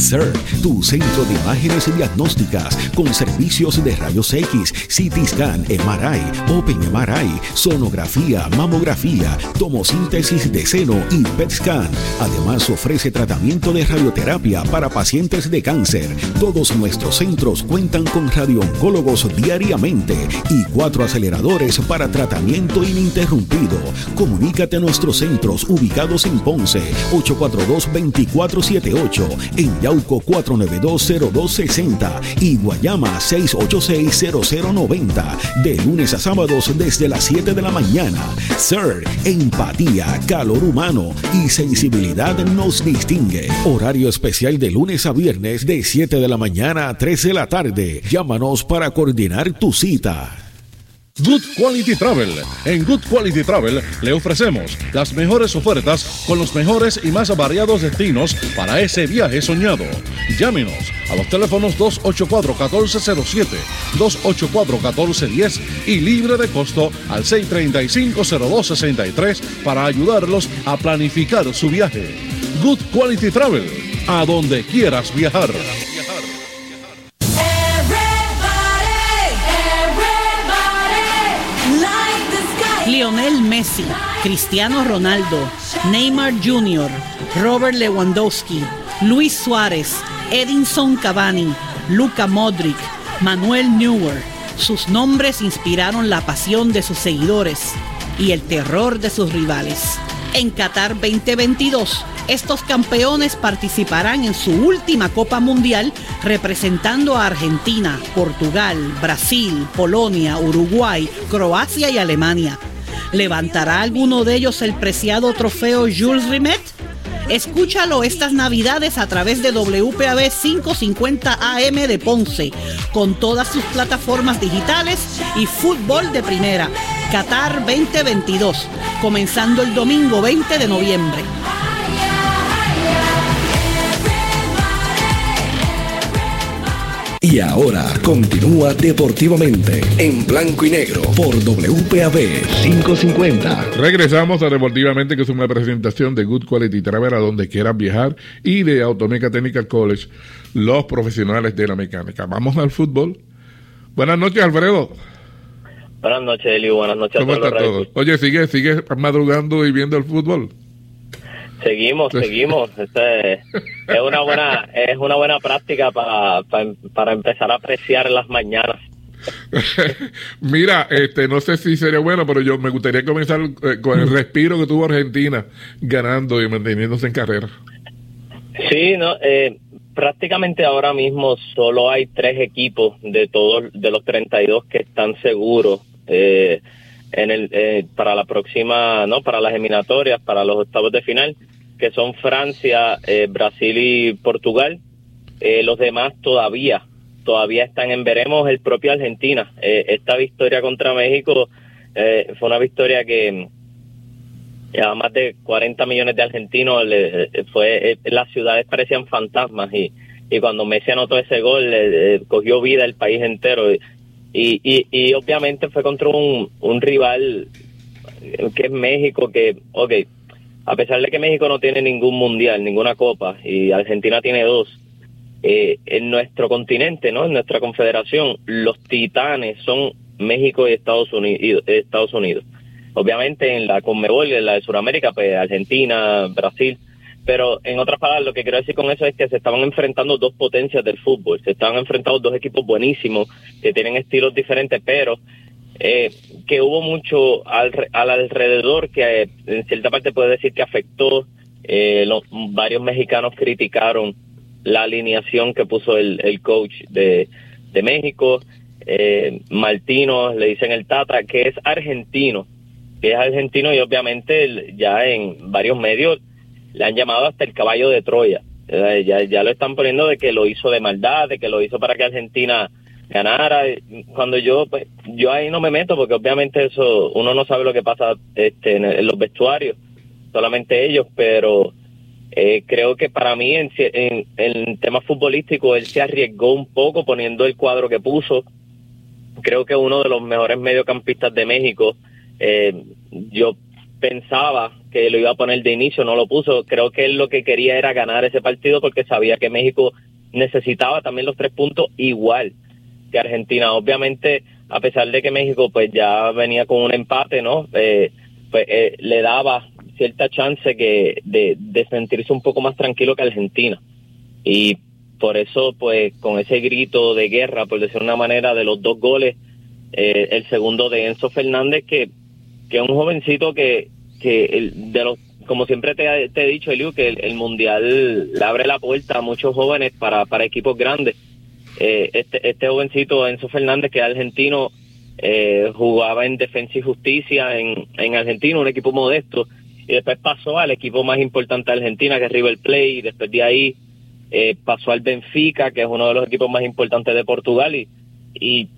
CERT, tu centro de imágenes diagnósticas con servicios de rayos X, CT scan, MRI, Open MRI, sonografía, mamografía, tomosíntesis de seno y PET scan. Además ofrece tratamiento de radioterapia para pacientes de cáncer. Todos nuestros centros cuentan con radiooncólogos diariamente y cuatro aceleradores para tratamiento ininterrumpido. Comunícate a nuestros centros ubicados en Ponce 842 2478 en Yauco 4920260 y Guayama 6860090. De lunes a sábados desde las 7 de la mañana. Sir, empatía, calor humano y sensibilidad nos distingue. Horario especial de lunes a viernes de 7 de la mañana a 3 de la tarde. Llámanos para coordinar tu cita. Good Quality Travel. En Good Quality Travel le ofrecemos las mejores ofertas con los mejores y más variados destinos para ese viaje soñado. Llámenos a los teléfonos 284-1407, 284-1410 y libre de costo al 635-0263 para ayudarlos a planificar su viaje. Good Quality Travel. A donde quieras viajar. Messi, Cristiano Ronaldo, Neymar Jr., Robert Lewandowski, Luis Suárez, Edinson Cavani, Luca Modric, Manuel Neuer. Sus nombres inspiraron la pasión de sus seguidores y el terror de sus rivales. En Qatar 2022, estos campeones participarán en su última Copa Mundial representando a Argentina, Portugal, Brasil, Polonia, Uruguay, Croacia y Alemania. ¿Levantará alguno de ellos el preciado trofeo Jules Rimet? Escúchalo estas navidades a través de WPAB 550 AM de Ponce, con todas sus plataformas digitales y fútbol de primera. Qatar 2022, comenzando el domingo 20 de noviembre. Y ahora continúa deportivamente en blanco y negro por WPAB 550. Regresamos a Deportivamente, que es una presentación de Good Quality Travel a donde quieras viajar y de Automeca Technical College, los profesionales de la mecánica. Vamos al fútbol. Buenas noches, Alfredo. Buenas noches, Eli. Buenas noches ¿Cómo a todos. Oye, ¿sigue, ¿sigue madrugando y viendo el fútbol? Seguimos, seguimos. Este, es una buena, es una buena práctica para, para, empezar a apreciar las mañanas. Mira, este, no sé si sería bueno, pero yo me gustaría comenzar eh, con el respiro que tuvo Argentina ganando y manteniéndose en carrera. Sí, no, eh, prácticamente ahora mismo solo hay tres equipos de todos de los 32 que están seguros eh, en el eh, para la próxima, no, para las eliminatorias, para los octavos de final que son Francia, eh, Brasil y Portugal. Eh, los demás todavía, todavía están en veremos el propio Argentina. Eh, esta victoria contra México fue una victoria que a más de 40 millones de argentinos fue las ciudades parecían fantasmas y, y cuando Messi anotó ese gol cogió vida el país entero y, y, y, obviamente fue contra un, un rival que es México que, ok, a pesar de que México no tiene ningún mundial, ninguna copa, y Argentina tiene dos, eh, en nuestro continente, ¿no? En nuestra confederación, los titanes son México y Estados Unidos. Estados Unidos. Obviamente en la Conmebol, en la de Sudamérica, pues Argentina, Brasil, pero en otras palabras, lo que quiero decir con eso es que se estaban enfrentando dos potencias del fútbol, se estaban enfrentando dos equipos buenísimos que tienen estilos diferentes, pero eh, que hubo mucho al, alrededor que eh, en cierta parte puede decir que afectó. Eh, los, varios mexicanos criticaron la alineación que puso el, el coach de, de México. Eh, Martino, le dicen el Tata, que es argentino, que es argentino y obviamente ya en varios medios le han llamado hasta el caballo de Troya. Eh, Ya, ya lo están poniendo de que lo hizo de maldad, de que lo hizo para que Argentina ganara. Cuando yo, pues, yo ahí no me meto porque obviamente eso, uno no sabe lo que pasa este, en, los vestuarios, solamente ellos, pero eh, creo que para mí en, en, en tema futbolístico él se arriesgó un poco poniendo el cuadro que puso. Creo que uno de los mejores mediocampistas de México, eh, yo pensaba que lo iba a poner de inicio, no lo puso. Creo que él lo que quería era ganar ese partido porque sabía que México necesitaba también los tres puntos igual que Argentina. Obviamente, a pesar de que México pues ya venía con un empate, ¿no? Eh, pues eh, le daba cierta chance que de, sentirse un poco más tranquilo que Argentina. Y por eso, pues, con ese grito de guerra, por decir una manera, de los dos goles, eh, el segundo de Enzo Fernández, que, que es un jovencito que, que el, de los, como siempre te, te he dicho, Eliu, que el, el Mundial le abre la puerta a muchos jóvenes para, para equipos grandes. Eh, este, este jovencito, Enzo Fernández, que es argentino, eh, jugaba en Defensa y Justicia en, en Argentina, un equipo modesto, y después pasó al equipo más importante de Argentina, que es River Plate, y después de ahí eh, pasó al Benfica, que es uno de los equipos más importantes de Portugal, y, y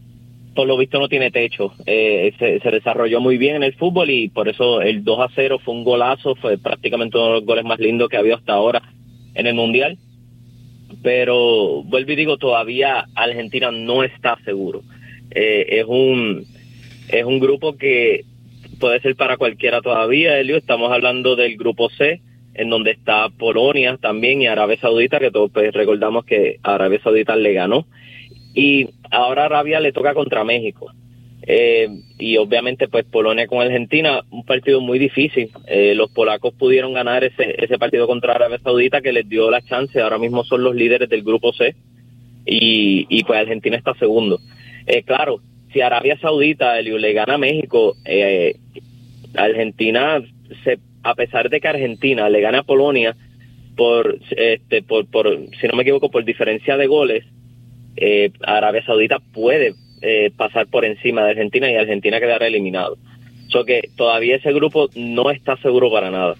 por lo visto no tiene techo. Eh, se, se desarrolló muy bien en el fútbol y por eso el 2 a 0 fue un golazo, fue prácticamente uno de los goles más lindos que había hasta ahora en el Mundial. Pero vuelvo y digo, todavía Argentina no está seguro. Eh, es un es un grupo que puede ser para cualquiera todavía, Elio. Estamos hablando del grupo C, en donde está Polonia también y Arabia Saudita, que todos pues, recordamos que Arabia Saudita le ganó. Y ahora Arabia le toca contra México. Eh, y obviamente pues Polonia con Argentina, un partido muy difícil. Eh, los polacos pudieron ganar ese, ese partido contra Arabia Saudita que les dio la chance. Ahora mismo son los líderes del grupo C y, y pues Argentina está segundo. Eh, claro, si Arabia Saudita le gana a México, eh, Argentina, se, a pesar de que Argentina le gana a Polonia por, este, por, por, si no me equivoco, por diferencia de goles, eh, Arabia Saudita puede eh, pasar por encima de Argentina y Argentina quedará eliminado. So que todavía ese grupo no está seguro para nada.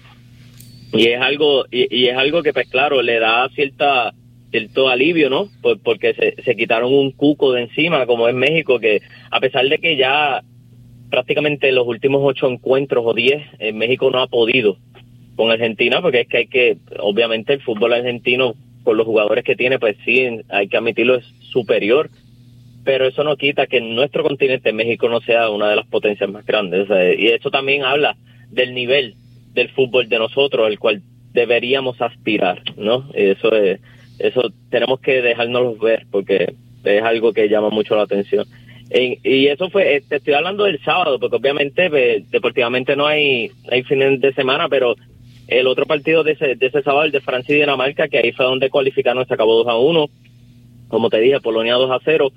Y es algo, y, es algo que pues claro, le da cierta cierto alivio, ¿no? Por- porque se, se quitaron un cuco de encima, como es México, que a pesar de que ya prácticamente los últimos ocho encuentros o diez, en México no ha podido con Argentina, porque es que hay que, obviamente el fútbol argentino, con los jugadores que tiene, pues sí, hay que admitirlo, es superior, pero eso no quita que en nuestro continente México no sea una de las potencias más grandes. y eso también habla del nivel del fútbol de nosotros, el cual deberíamos aspirar, ¿no? Eso es, eso tenemos que dejárnoslo ver porque es algo que llama mucho la atención. En- y eso fue, eh, te estoy hablando del sábado, porque obviamente pues, deportivamente no hay, hay fines de semana, pero el otro partido de ese, de ese sábado, el de Francia y Dinamarca, que ahí fue donde cualificaron, se acabó 2 a 1. Como te dije, Polonia 2 a 0.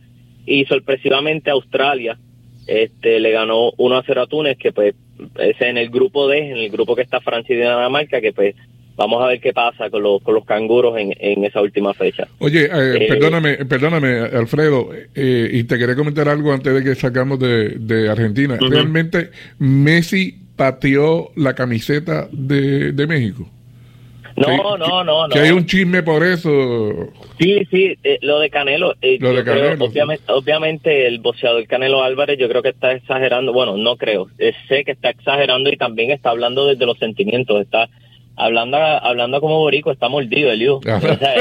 Y sorpresivamente Australia este le ganó 1 a 0 a Túnez, que pues es en el grupo D, en el grupo que está Francia y Dinamarca, que pues vamos a ver qué pasa con los, con los canguros en, en esa última fecha. Oye, eh, Eh, perdóname, perdóname, Alfredo, eh, y te quería comentar algo antes de que sacamos de, de Argentina. ¿Realmente Messi pateó la camiseta de, de México? No, Sí, no, no, no. Que hay un chisme por eso. Sí, sí, eh, lo de Canelo. eh, Lo de creo, Canelo, sí. obviamente, obviamente el boxeador Canelo Álvarez yo creo que está exagerando, bueno, no creo, eh, sé que está exagerando y también está hablando desde los sentimientos, está hablando hablando como borico, está mordido, Eliu. O Ajá. sea,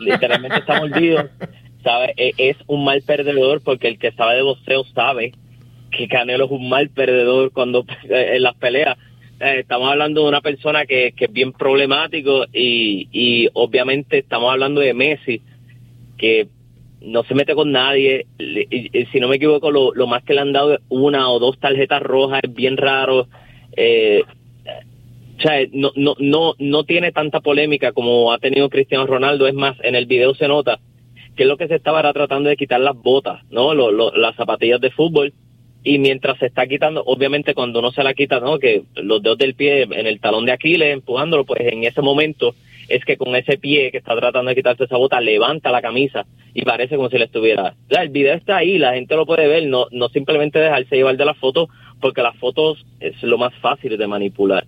literalmente está mordido, sabe, Eh, es un mal perdedor porque el que sabe de boxeo sabe que Canelo es un mal perdedor cuando en las peleas. Eh, estamos hablando de una persona que, que es bien problemático y, y obviamente estamos hablando de Messi, que no se mete con nadie. Si no me equivoco, lo, lo más que le han dado es una o dos tarjetas rojas, es bien raro. Eh, o sea, no, no, no, no tiene tanta polémica como ha tenido Cristiano Ronaldo. Es más, en el video se nota que es lo que se estaba tratando de quitar las botas, ¿no? Lo- las zapatillas de fútbol. Y mientras se está quitando, obviamente cuando uno se la quita, ¿no? Que los dedos del pie en el talón de Aquiles, empujándolo, pues en ese momento es que con ese pie que está tratando de quitarse esa bota, levanta la camisa y parece como si le estuviera. Sea, el video está ahí, la gente lo puede ver, no, no simplemente dejarse llevar de las fotos, porque las fotos es lo más fácil de manipular.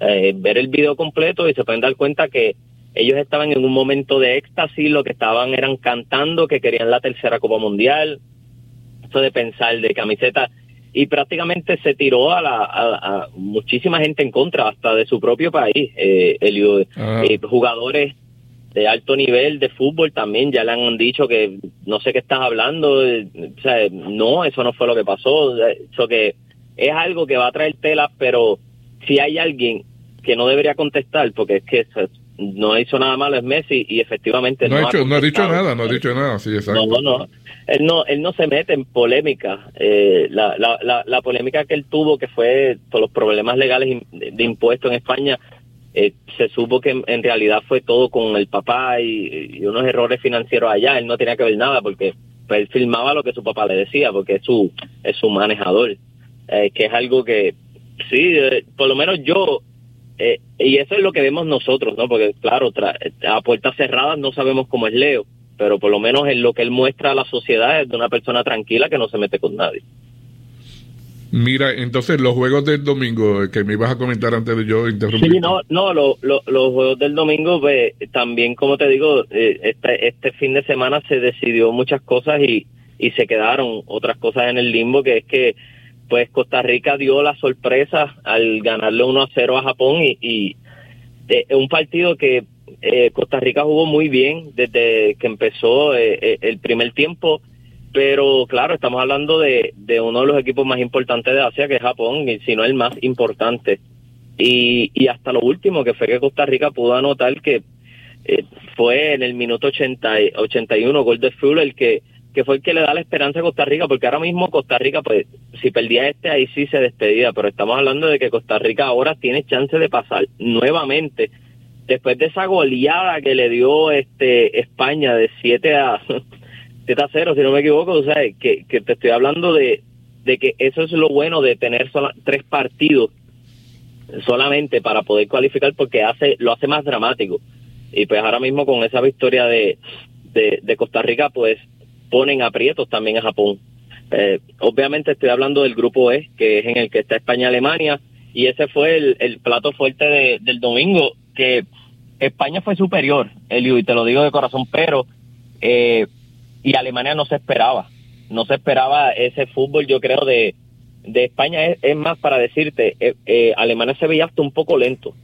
eh, ver el video completo y se pueden dar cuenta que ellos estaban en un momento de éxtasis, lo que estaban eran cantando que querían la tercera Copa Mundial, eso de pensar de camiseta y prácticamente se tiró a, la, a, muchísima gente en contra, hasta de su propio país, eh, ah. eh, jugadores de alto nivel de fútbol también ya le han dicho que no sé qué estás hablando, eh, o sea, no, eso no fue lo que pasó, eso que es algo que va a traer telas, pero si hay alguien que no debería contestar, porque es que no hizo nada malo es Messi y efectivamente no, ha, no ha dicho nada, no ha dicho nada, sí, exacto. No, no, él no, él no se mete en polémica. Eh, la, la, la, polémica que él tuvo, que fue por los problemas legales de, impuestos en España, eh, se supo que en, realidad fue todo con el papá y, unos errores financieros allá. Él no tenía que ver nada porque pues, él filmaba lo que su papá le decía, porque es su, es su manejador. Eh, que es algo que, sí, por lo menos yo eh, y eso es lo que vemos nosotros, ¿no? Porque, claro, a puertas cerradas no sabemos cómo es Leo, pero por lo menos en lo que él muestra a la sociedad es de una persona tranquila que no se mete con nadie. Mira, entonces los juegos del domingo, eh, que me ibas a comentar antes de yo interrumpir. Sí, no, no, los juegos del domingo, pues, también, como te digo, eh, este, este fin de semana se decidió muchas cosas y, y se quedaron otras cosas en el limbo, que es que pues Costa Rica dio la sorpresa al ganarle 1 a 0 a Japón y, y un partido que eh, Costa Rica jugó muy bien desde que empezó eh, eh, el primer tiempo, pero claro, estamos hablando de, uno de los equipos más importantes de Asia, que es Japón, y si no el más importante. Y, y hasta lo último, que fue que Costa Rica pudo anotar que fue en el minuto 80, 81, gol de Fuller, el que que fue el que le da la esperanza a Costa Rica, porque ahora mismo Costa Rica, pues, si perdía este, ahí sí se despedía, pero estamos hablando de que Costa Rica ahora tiene chance de pasar nuevamente, después de esa goleada que le dio este España de 7 a, 7 a 0, si no me equivoco, o sea, que, que te estoy hablando de, de que eso es lo bueno de tener tres partidos solamente para poder cualificar, porque hace lo hace más dramático. Y pues ahora mismo con esa victoria de, de Costa Rica, pues ponen aprietos también a Japón. Eh, obviamente estoy hablando del grupo E, que es en el que está España-Alemania, y ese fue el, plato fuerte del domingo, que España fue superior, Elio, y te lo digo de corazón, pero eh, y Alemania no se esperaba, no se esperaba ese fútbol, yo creo, de, de España. Es, más para decirte, eh, Alemania se veía hasta un poco lento,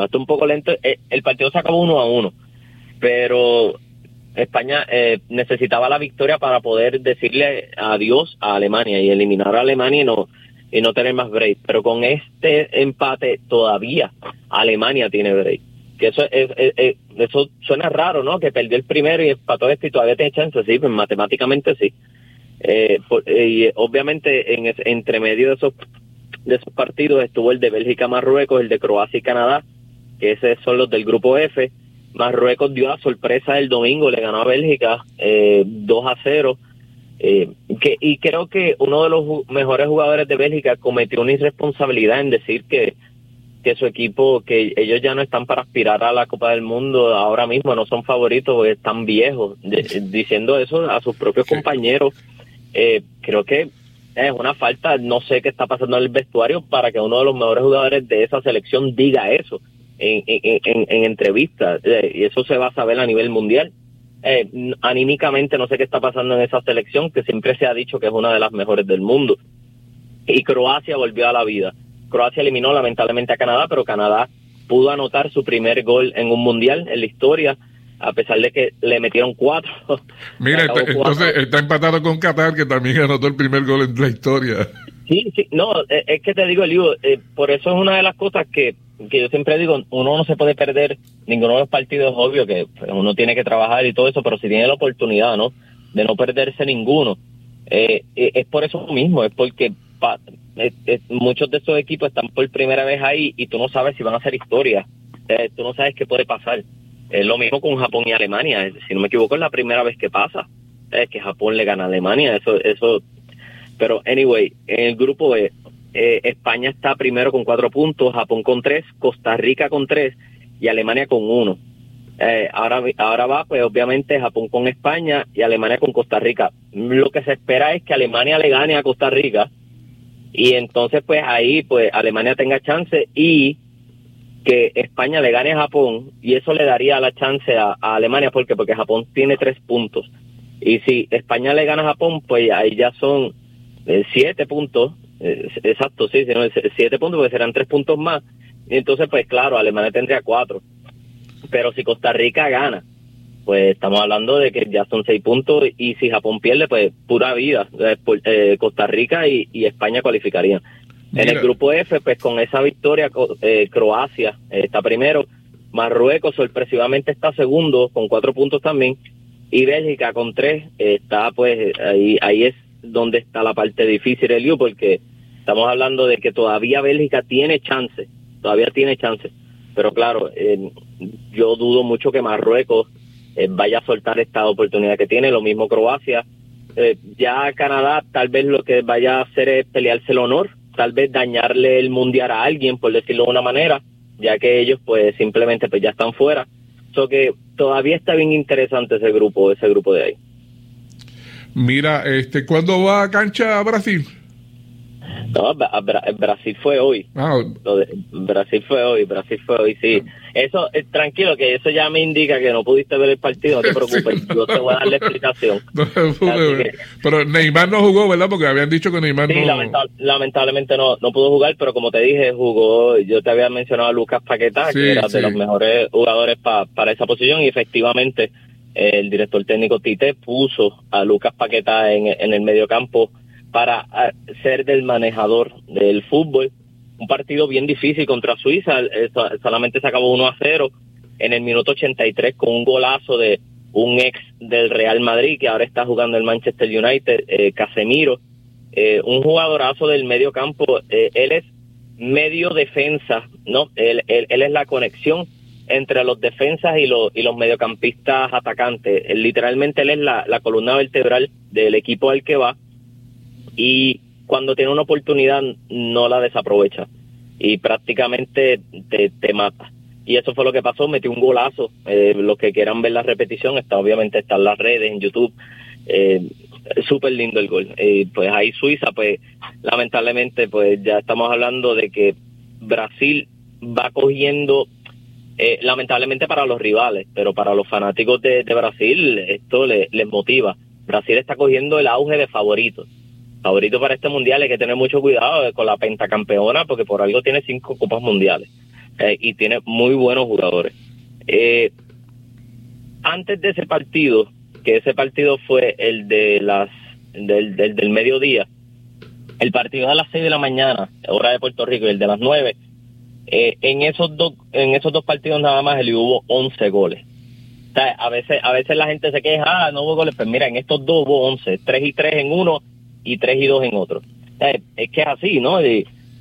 hasta un poco lento, el partido se acabó uno a uno, pero España eh, necesitaba la victoria para poder decirle adiós a Alemania y eliminar a Alemania y no, y no tener más break. Pero con este empate todavía Alemania tiene break. Que eso, es, eso suena raro, ¿no? Que perdió el primero y empató este y todavía tiene chance. Sí, pues matemáticamente sí. Eh, y obviamente en entre medio de esos, de esos partidos estuvo el de Bélgica-Marruecos, el de Croacia y Canadá, que esos son los del grupo F Marruecos dio la sorpresa el domingo, le ganó a Bélgica eh, 2 a 0. Eh, que, y creo que uno de los mejores jugadores de Bélgica cometió una irresponsabilidad en decir que, que su equipo, que ellos ya no están para aspirar a la Copa del Mundo ahora mismo, no son favoritos porque están viejos, diciendo eso a sus propios compañeros. Eh, creo que es una falta, no sé qué está pasando en el vestuario para que uno de los mejores jugadores de esa selección diga eso en, en, en, entrevistas eh, y eso se va a saber a nivel mundial. Eh, anímicamente no sé qué está pasando en esa selección que siempre se ha dicho que es una de las mejores del mundo. Y Croacia volvió a la vida. Croacia eliminó lamentablemente a Canadá, pero Canadá pudo anotar su primer gol en un mundial en la historia a pesar de que le metieron cuatro. Mira, entonces está empatado con Qatar, que también anotó el primer gol en la historia. Sí, sí, no, eh, es que te digo, Eliu, eh, por eso es una de las cosas que que yo siempre digo, uno no se puede perder ninguno de los partidos, obvio que uno tiene que trabajar y todo eso, pero si tiene la oportunidad, ¿no? De no perderse ninguno. Eh, eh, es por eso mismo, es porque eh, muchos de esos equipos están por primera vez ahí y tú no sabes si van a hacer historia. tú no sabes qué puede pasar. Es lo mismo con Japón y Alemania. Si no me equivoco, es la primera vez que pasa. Es que Japón le gana a Alemania. Eso, eso. Pero, anyway, en el grupo E, eh, España está primero con cuatro puntos, Japón con tres, Costa Rica con tres y Alemania con uno. Eh, ahora, ahora va, pues obviamente Japón con España y Alemania con Costa Rica. Lo que se espera es que Alemania le gane a Costa Rica y entonces pues ahí pues Alemania tenga chance y que España le gane a Japón y eso le daría la chance a, Alemania porque porque Japón tiene tres puntos y si España le gana a Japón pues ahí ya son eh, siete puntos eh, exacto sí sino siete puntos porque serán tres puntos más. Y entonces pues claro Alemania tendría cuatro. Pero si Costa Rica gana pues estamos hablando de que ya son seis puntos y si Japón pierde pues pura vida. Eh, eh, Costa Rica y, y España cualificarían. En el grupo F, pues con esa victoria, eh, Croacia está primero, Marruecos sorpresivamente está segundo con cuatro puntos también, y Bélgica con tres está pues ahí, ahí es donde está la parte difícil, Eliu, porque estamos hablando de que todavía Bélgica tiene chance, todavía tiene chance, pero claro, eh, yo dudo mucho que Marruecos eh, vaya a soltar esta oportunidad que tiene, lo mismo Croacia, eh, ya Canadá tal vez lo que vaya a hacer es pelearse el honor, tal vez dañarle el mundial a alguien, por decirlo de una manera, ya que ellos pues simplemente pues ya están fuera. So que todavía está bien interesante ese grupo, ese grupo de ahí. Mira, este, ¿cuándo va a cancha a Brasil? No, Bra- Bra- Brasil fue hoy. Ah, Brasil fue hoy, Brasil fue hoy, sí. Eso, eh, tranquilo, que eso ya me indica que no pudiste ver el partido, no te preocupes, yo te voy a dar la explicación. no. Pero Neymar no jugó, ¿verdad? Porque habían dicho que Neymar Sí, no... lamenta- lamentablemente no, no pudo jugar, pero como te dije, jugó, yo te había mencionado a Lucas Paquetá, Sí, que era de los mejores jugadores pa- para esa posición, y efectivamente el director técnico Tite puso a Lucas Paquetá en, en el mediocampo para ah, ser del manejador del fútbol. Un partido bien difícil contra Suiza, so- solamente se acabó 1 a 0 en el minuto 83 con un golazo de un ex del Real Madrid que ahora está jugando el Manchester United, eh, Casemiro eh, un jugadorazo del medio campo. eh, él es medio defensa, ¿no? Él, él, él es la conexión entre los defensas y los, y los mediocampistas atacantes. Él, literalmente él es la, columna vertebral del equipo al que va y cuando tiene una oportunidad no la desaprovecha y prácticamente te, te mata. Y eso fue lo que pasó, metió un golazo. Eh, los que quieran ver la repetición, está obviamente está en las redes, en YouTube. Eh, súper lindo el gol. Eh, pues ahí Suiza, pues lamentablemente, pues ya estamos hablando de que Brasil va cogiendo, eh, lamentablemente para los rivales, pero para los fanáticos de, Brasil esto le- les motiva. Brasil está cogiendo el auge de favoritos. Favorito para este mundial hay que tener mucho cuidado eh, con la pentacampeona porque por algo tiene cinco copas mundiales eh, y tiene muy buenos jugadores. Eh, antes de ese partido, que ese partido fue el de las del, del, del mediodía, el partido de las 6 de la mañana, hora de Puerto Rico, y el de las 9, eh, en esos dos en esos dos partidos nada más él hubo 11 goles. A veces a veces la gente se queja, ah, no hubo goles, pues mira, en estos dos hubo 11, 3 y 3 en uno y 3 y 2 en otro. Es que es así, ¿no?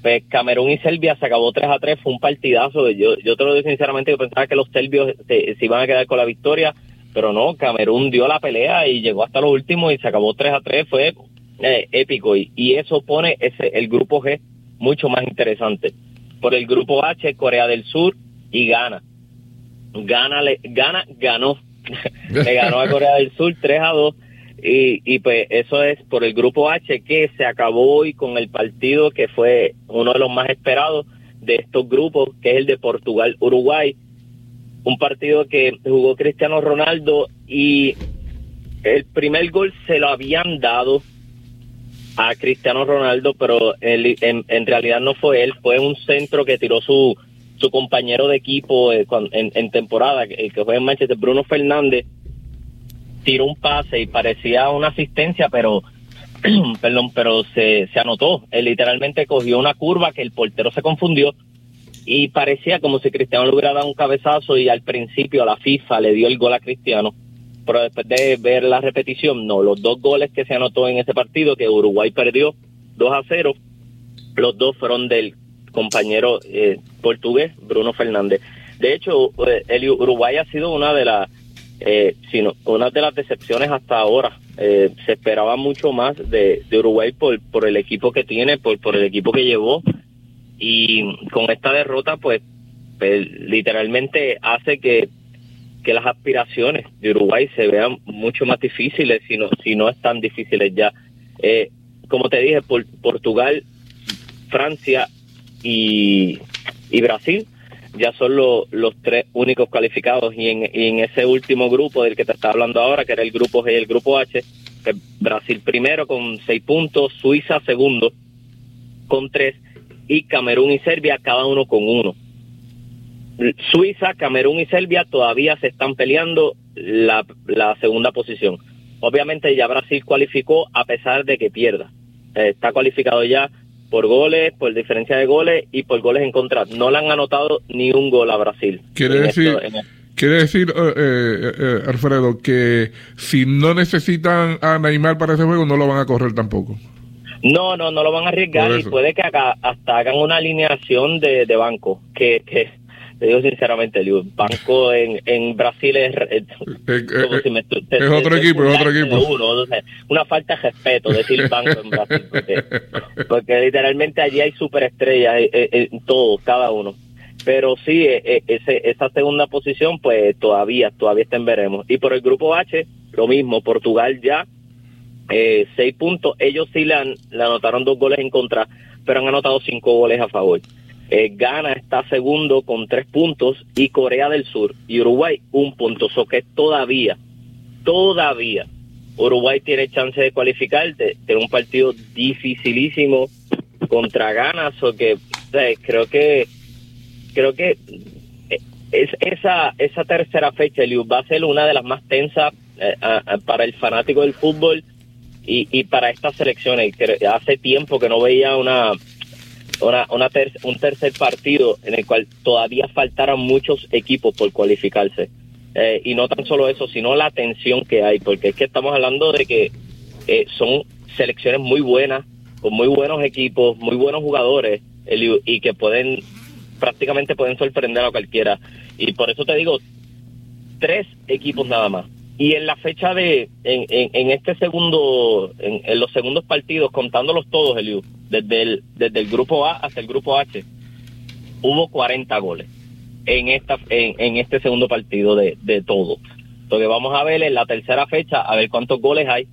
Pues Camerún y Serbia se acabó 3 a 3, fue un partidazo. Yo, yo te lo digo sinceramente, yo pensaba que los serbios se, iban a quedar con la victoria, pero no, Camerún dio la pelea y llegó hasta los últimos y se acabó 3 a 3, fue eh, épico. Y, y eso pone ese, el grupo G mucho más interesante. Por el grupo H, Corea del Sur y Ghana. Ghana, le, Ghana ganó. le ganó a Corea del Sur 3 a 2. Y, y pues eso es por el grupo H que se acabó hoy con el partido que fue uno de los más esperados de estos grupos, que es el de Portugal-Uruguay. Un partido que jugó Cristiano Ronaldo y el primer gol se lo habían dado a Cristiano Ronaldo, pero él- en, realidad no fue él, fue un centro que tiró su, su compañero de equipo eh, en, temporada, el que juega en Manchester, Bruno Fernández, tiró un pase y parecía una asistencia, pero perdón, pero se, se anotó. Él literalmente cogió una curva que el portero se confundió y parecía como si Cristiano le hubiera dado un cabezazo y al principio la FIFA le dio el gol a Cristiano. Pero después de ver la repetición, no, los dos goles que se anotó en ese partido, que Uruguay perdió 2 a 0, los dos fueron del compañero eh, portugués Bruno Fernández. De hecho, eh, el Uruguay ha sido una de las eh, sino una de las decepciones hasta ahora. Eh, se esperaba mucho más de, Uruguay por, por el equipo que tiene, por, por el equipo que llevó. Y con esta derrota, pues, pues, literalmente hace que, que las aspiraciones de Uruguay se vean mucho más difíciles, si no, si no están difíciles ya. Eh, como te dije, por, Portugal, Francia y, y Brasil ya son lo- los tres únicos calificados y en, y en ese último grupo del que te estaba hablando ahora, que era el grupo G y el grupo H, que Brasil primero con seis puntos, Suiza segundo con tres y Camerún y Serbia cada uno con uno. Suiza, Camerún y Serbia todavía se están peleando la, la segunda posición. Obviamente ya Brasil cualificó a pesar de que pierda. Eh, está cualificado ya por goles, por diferencia de goles y por goles en contra. No le han anotado ni un gol a Brasil. Quiere decir, esto- quiere decir eh, eh, Alfredo, que si no necesitan a Neymar para ese juego, no lo van a correr tampoco. No, no, no lo van a arriesgar y puede que hasta hagan una alineación de, de banco. Que, que te digo sinceramente, Liu, banco en, en Brasil es, es como si me estu- te- es otro te- equipo, es otro equipo. uno, o sea, una falta de respeto decir banco en Brasil. Porque, porque literalmente allí hay superestrellas, eh, eh, eh, todos, cada uno. Pero sí, ese, esa segunda posición, pues todavía, todavía está en veremos. Y por el grupo H, lo mismo, Portugal ya eh, seis puntos. Ellos sí le, han- le anotaron dos goles en contra, pero han anotado cinco goles a favor. Eh, Ghana está segundo con tres puntos y Corea del Sur y Uruguay un punto. So que todavía, todavía Uruguay tiene chance de cualificar, tener un partido dificilísimo contra Ghana. So que creo que creo que eh, es esa esa tercera fecha Eliu, va a ser una de las más tensas eh, para el fanático del fútbol y, y para estas selecciones. Hace tiempo que no veía una, una, una ter- un tercer partido en el cual todavía faltaran muchos equipos por cualificarse. Eh, y no tan solo eso, sino la tensión que hay, porque es que estamos hablando de que eh, son selecciones muy buenas, con muy buenos equipos, muy buenos jugadores, y que pueden, prácticamente pueden sorprender a cualquiera. Y por eso te digo, tres equipos nada más. Y en la fecha de, en, en, en este segundo, en, en los segundos partidos, contándolos todos, Eliu, desde el, desde el grupo A hasta el grupo H, hubo 40 goles en esta, en, en este segundo partido de, de todo. Entonces vamos a ver en la tercera fecha, a ver cuántos goles hay,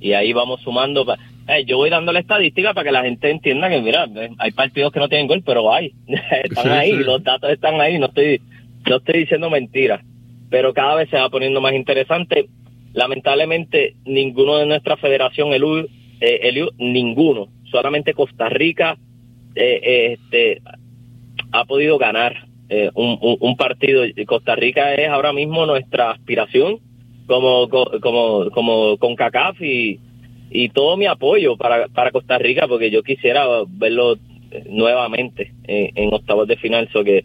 y ahí vamos sumando. Eh, yo voy dando la estadística para que la gente entienda que, mira, eh, hay partidos que no tienen gol, pero hay. están ahí, los datos están ahí, no estoy, no estoy diciendo mentiras pero cada vez se va poniendo más interesante. Lamentablemente, ninguno de nuestra federación, Eliu, eh, Eliu, ninguno, solamente Costa Rica eh, eh, este, ha podido ganar eh, un, un- un partido. Costa Rica es ahora mismo nuestra aspiración como, co- como, como con CACAF y, y todo mi apoyo para, para Costa Rica porque yo quisiera verlo eh, nuevamente en, en octavos de final. so que,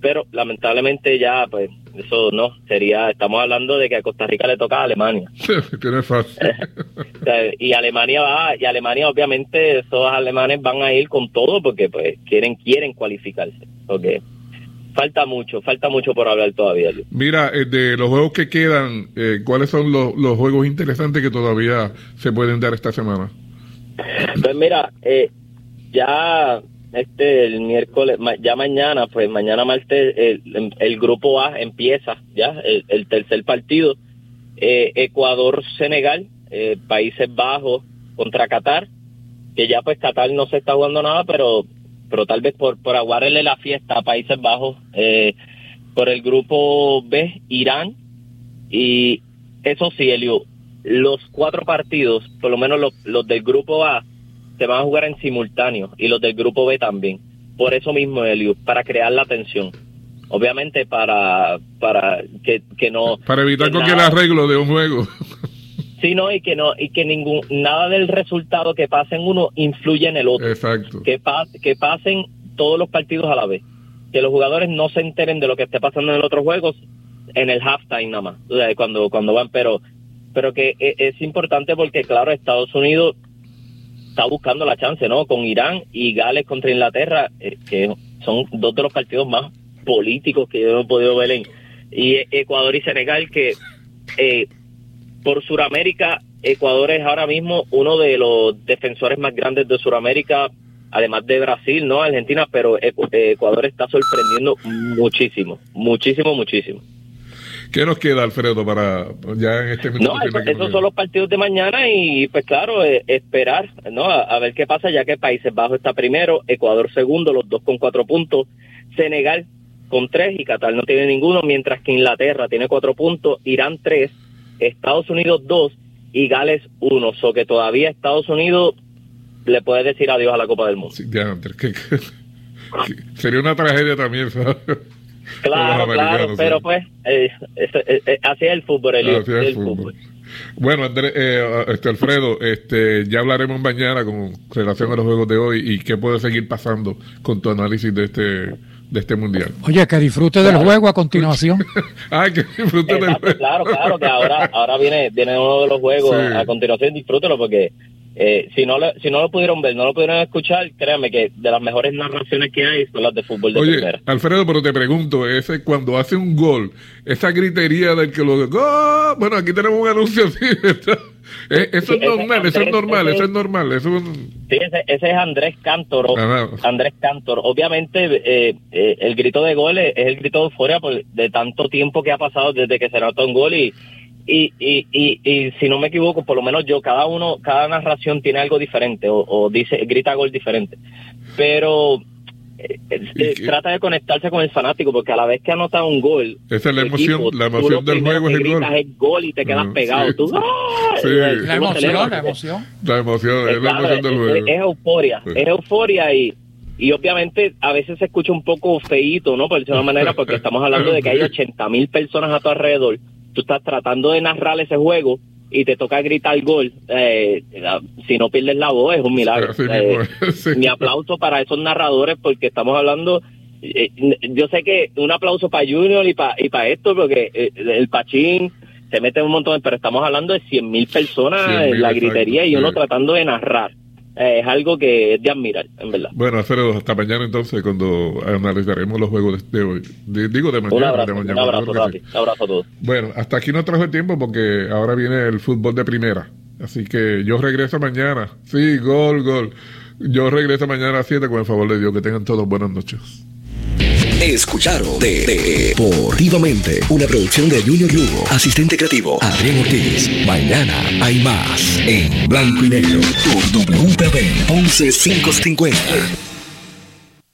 pero lamentablemente ya, pues, eso no, sería, estamos hablando de que a Costa Rica le toca a Alemania. Tiene fácil. O sea, y Alemania va, y Alemania obviamente esos alemanes van a ir con todo porque pues quieren, quieren cualificarse. Porque falta mucho, falta mucho por hablar todavía. Luis. Mira, eh, de los juegos que quedan, eh, ¿cuáles son los, los juegos interesantes que todavía se pueden dar esta semana? Pues mira, eh, ya este el miércoles, ya mañana, pues mañana martes, el, el grupo A empieza ya, el, el tercer partido. Eh, Ecuador-Senegal, eh, Países Bajos contra Qatar, que ya pues Qatar no se está jugando nada, pero pero tal vez por, por aguarle la fiesta a Países Bajos. Eh, por el grupo B, Irán, y eso sí, Elio, los cuatro partidos, por lo menos los, los del grupo A, se van a jugar en simultáneo y los del grupo B también. Por eso mismo, Elio, para crear la tensión. Obviamente para, para que, que no... Para evitar que cualquier nada- arreglo de un juego. Sí, no, y que no, y que ningún, nada del resultado que pase en uno influye en el otro. Exacto. Que, pa- que pasen todos los partidos a la vez. Que los jugadores no se enteren de lo que esté pasando en el otro juego en el halftime nada más, cuando, cuando van, pero, pero que e- es importante porque, claro, Estados Unidos está buscando la chance, ¿no? Con Irán y Gales contra Inglaterra, eh, que son dos de los partidos más políticos que yo he podido ver en y Ecuador y Senegal que eh, por Sudamérica Ecuador es ahora mismo uno de los defensores más grandes de Sudamérica además de Brasil, ¿no? Argentina, pero Ecu- Ecuador está sorprendiendo muchísimo, muchísimo, muchísimo. ¿Qué nos queda, Alfredo, para ya en este minuto? No, eso- esos son los partidos de mañana y pues claro, eh, esperar, ¿no? A, a ver qué pasa ya que Países Bajos está primero, Ecuador segundo, los dos con cuatro puntos, Senegal con tres y Qatar no tiene ninguno, mientras que Inglaterra tiene cuatro puntos, Irán tres, Estados Unidos dos y Gales uno. So que todavía Estados Unidos le puede decir adiós a la Copa del Mundo. Sí, ya, Andrés, que- que- que sería una tragedia también, ¿sabes? Claro, claro, pero sí. pues eh, es- es- es- así es el fútbol, Elio, Así es el el fútbol. fútbol. Bueno, Andrés, eh, este Alfredo, este, ya hablaremos mañana con relación a los juegos de hoy y qué puede seguir pasando con tu análisis de este de este mundial. Oye, que disfrute del juego a continuación. Ay, que disfruten del juego. claro, claro, que ahora, ahora viene, viene uno de los juegos Sí. a continuación, disfrútelo porque eh, si no lo, si no lo pudieron ver, no lo pudieron escuchar, créanme que de las mejores narraciones que hay son las de fútbol de Oye, primera. Alfredo, pero te pregunto, ese cuando hace un gol, esa gritería del que lo ¡Gol! bueno, aquí tenemos un anuncio así. Eh, eso Sí, es normal, eso es normal, ese- eso es normal, eso es un- Sí, ese, ese es Andrés Cantor. Ajá. Andrés Cantor. Obviamente, eh, eh, el grito de gol es, es el grito de euforia por, de tanto tiempo que ha pasado desde que se anotó un gol y, y, y, y, y si no me equivoco, por lo menos yo, cada uno, cada narración tiene algo diferente o, o dice, grita gol diferente. Pero eh, eh, trata de conectarse con el fanático porque a la vez que anota un gol, esa es la el emoción, equipo, la emoción del juego es el gol. es gol y te quedas Ah, pegado. sí. Tú, ¡ah! Sí. La emoción, la emoción. La emoción, es la Claro, emoción del es- juego. es- es euforia, Sí. es euforia y, y obviamente a veces se escucha un poco feíto, ¿no? Por decirlo de una manera, porque estamos hablando de que hay 80 mil personas a tu alrededor. Tú estás tratando de narrar ese juego y te toca gritar gol. Eh, si no pierdes la voz, es un milagro. Eh, sí. Mi aplauso para esos narradores porque estamos hablando... eh, yo sé que un aplauso para Junior y para y para esto, porque eh, el Pachín se mete un montón, pero estamos hablando de 100 mil personas 100.000, en la exacto, gritería y sí. uno tratando de narrar. Eh, es algo que es de admirar, en verdad. Bueno, Alfredo, hasta mañana entonces cuando analizaremos los juegos de, hoy. Di- Digo de mañana. Un abrazo, de un abrazo, claro un abrazo a todos. Bueno, hasta aquí no trajo el tiempo porque ahora viene el fútbol de primera. Así que yo regreso mañana. Sí, gol, gol. Yo regreso mañana a las 7 con el favor de Dios. Que tengan todos buenas noches. Escucharon de, de- Deportivamente, una producción de Junior Lugo, asistente creativo Adrián Ortiz. Mañana hay más en blanco y negro por WPB 11550.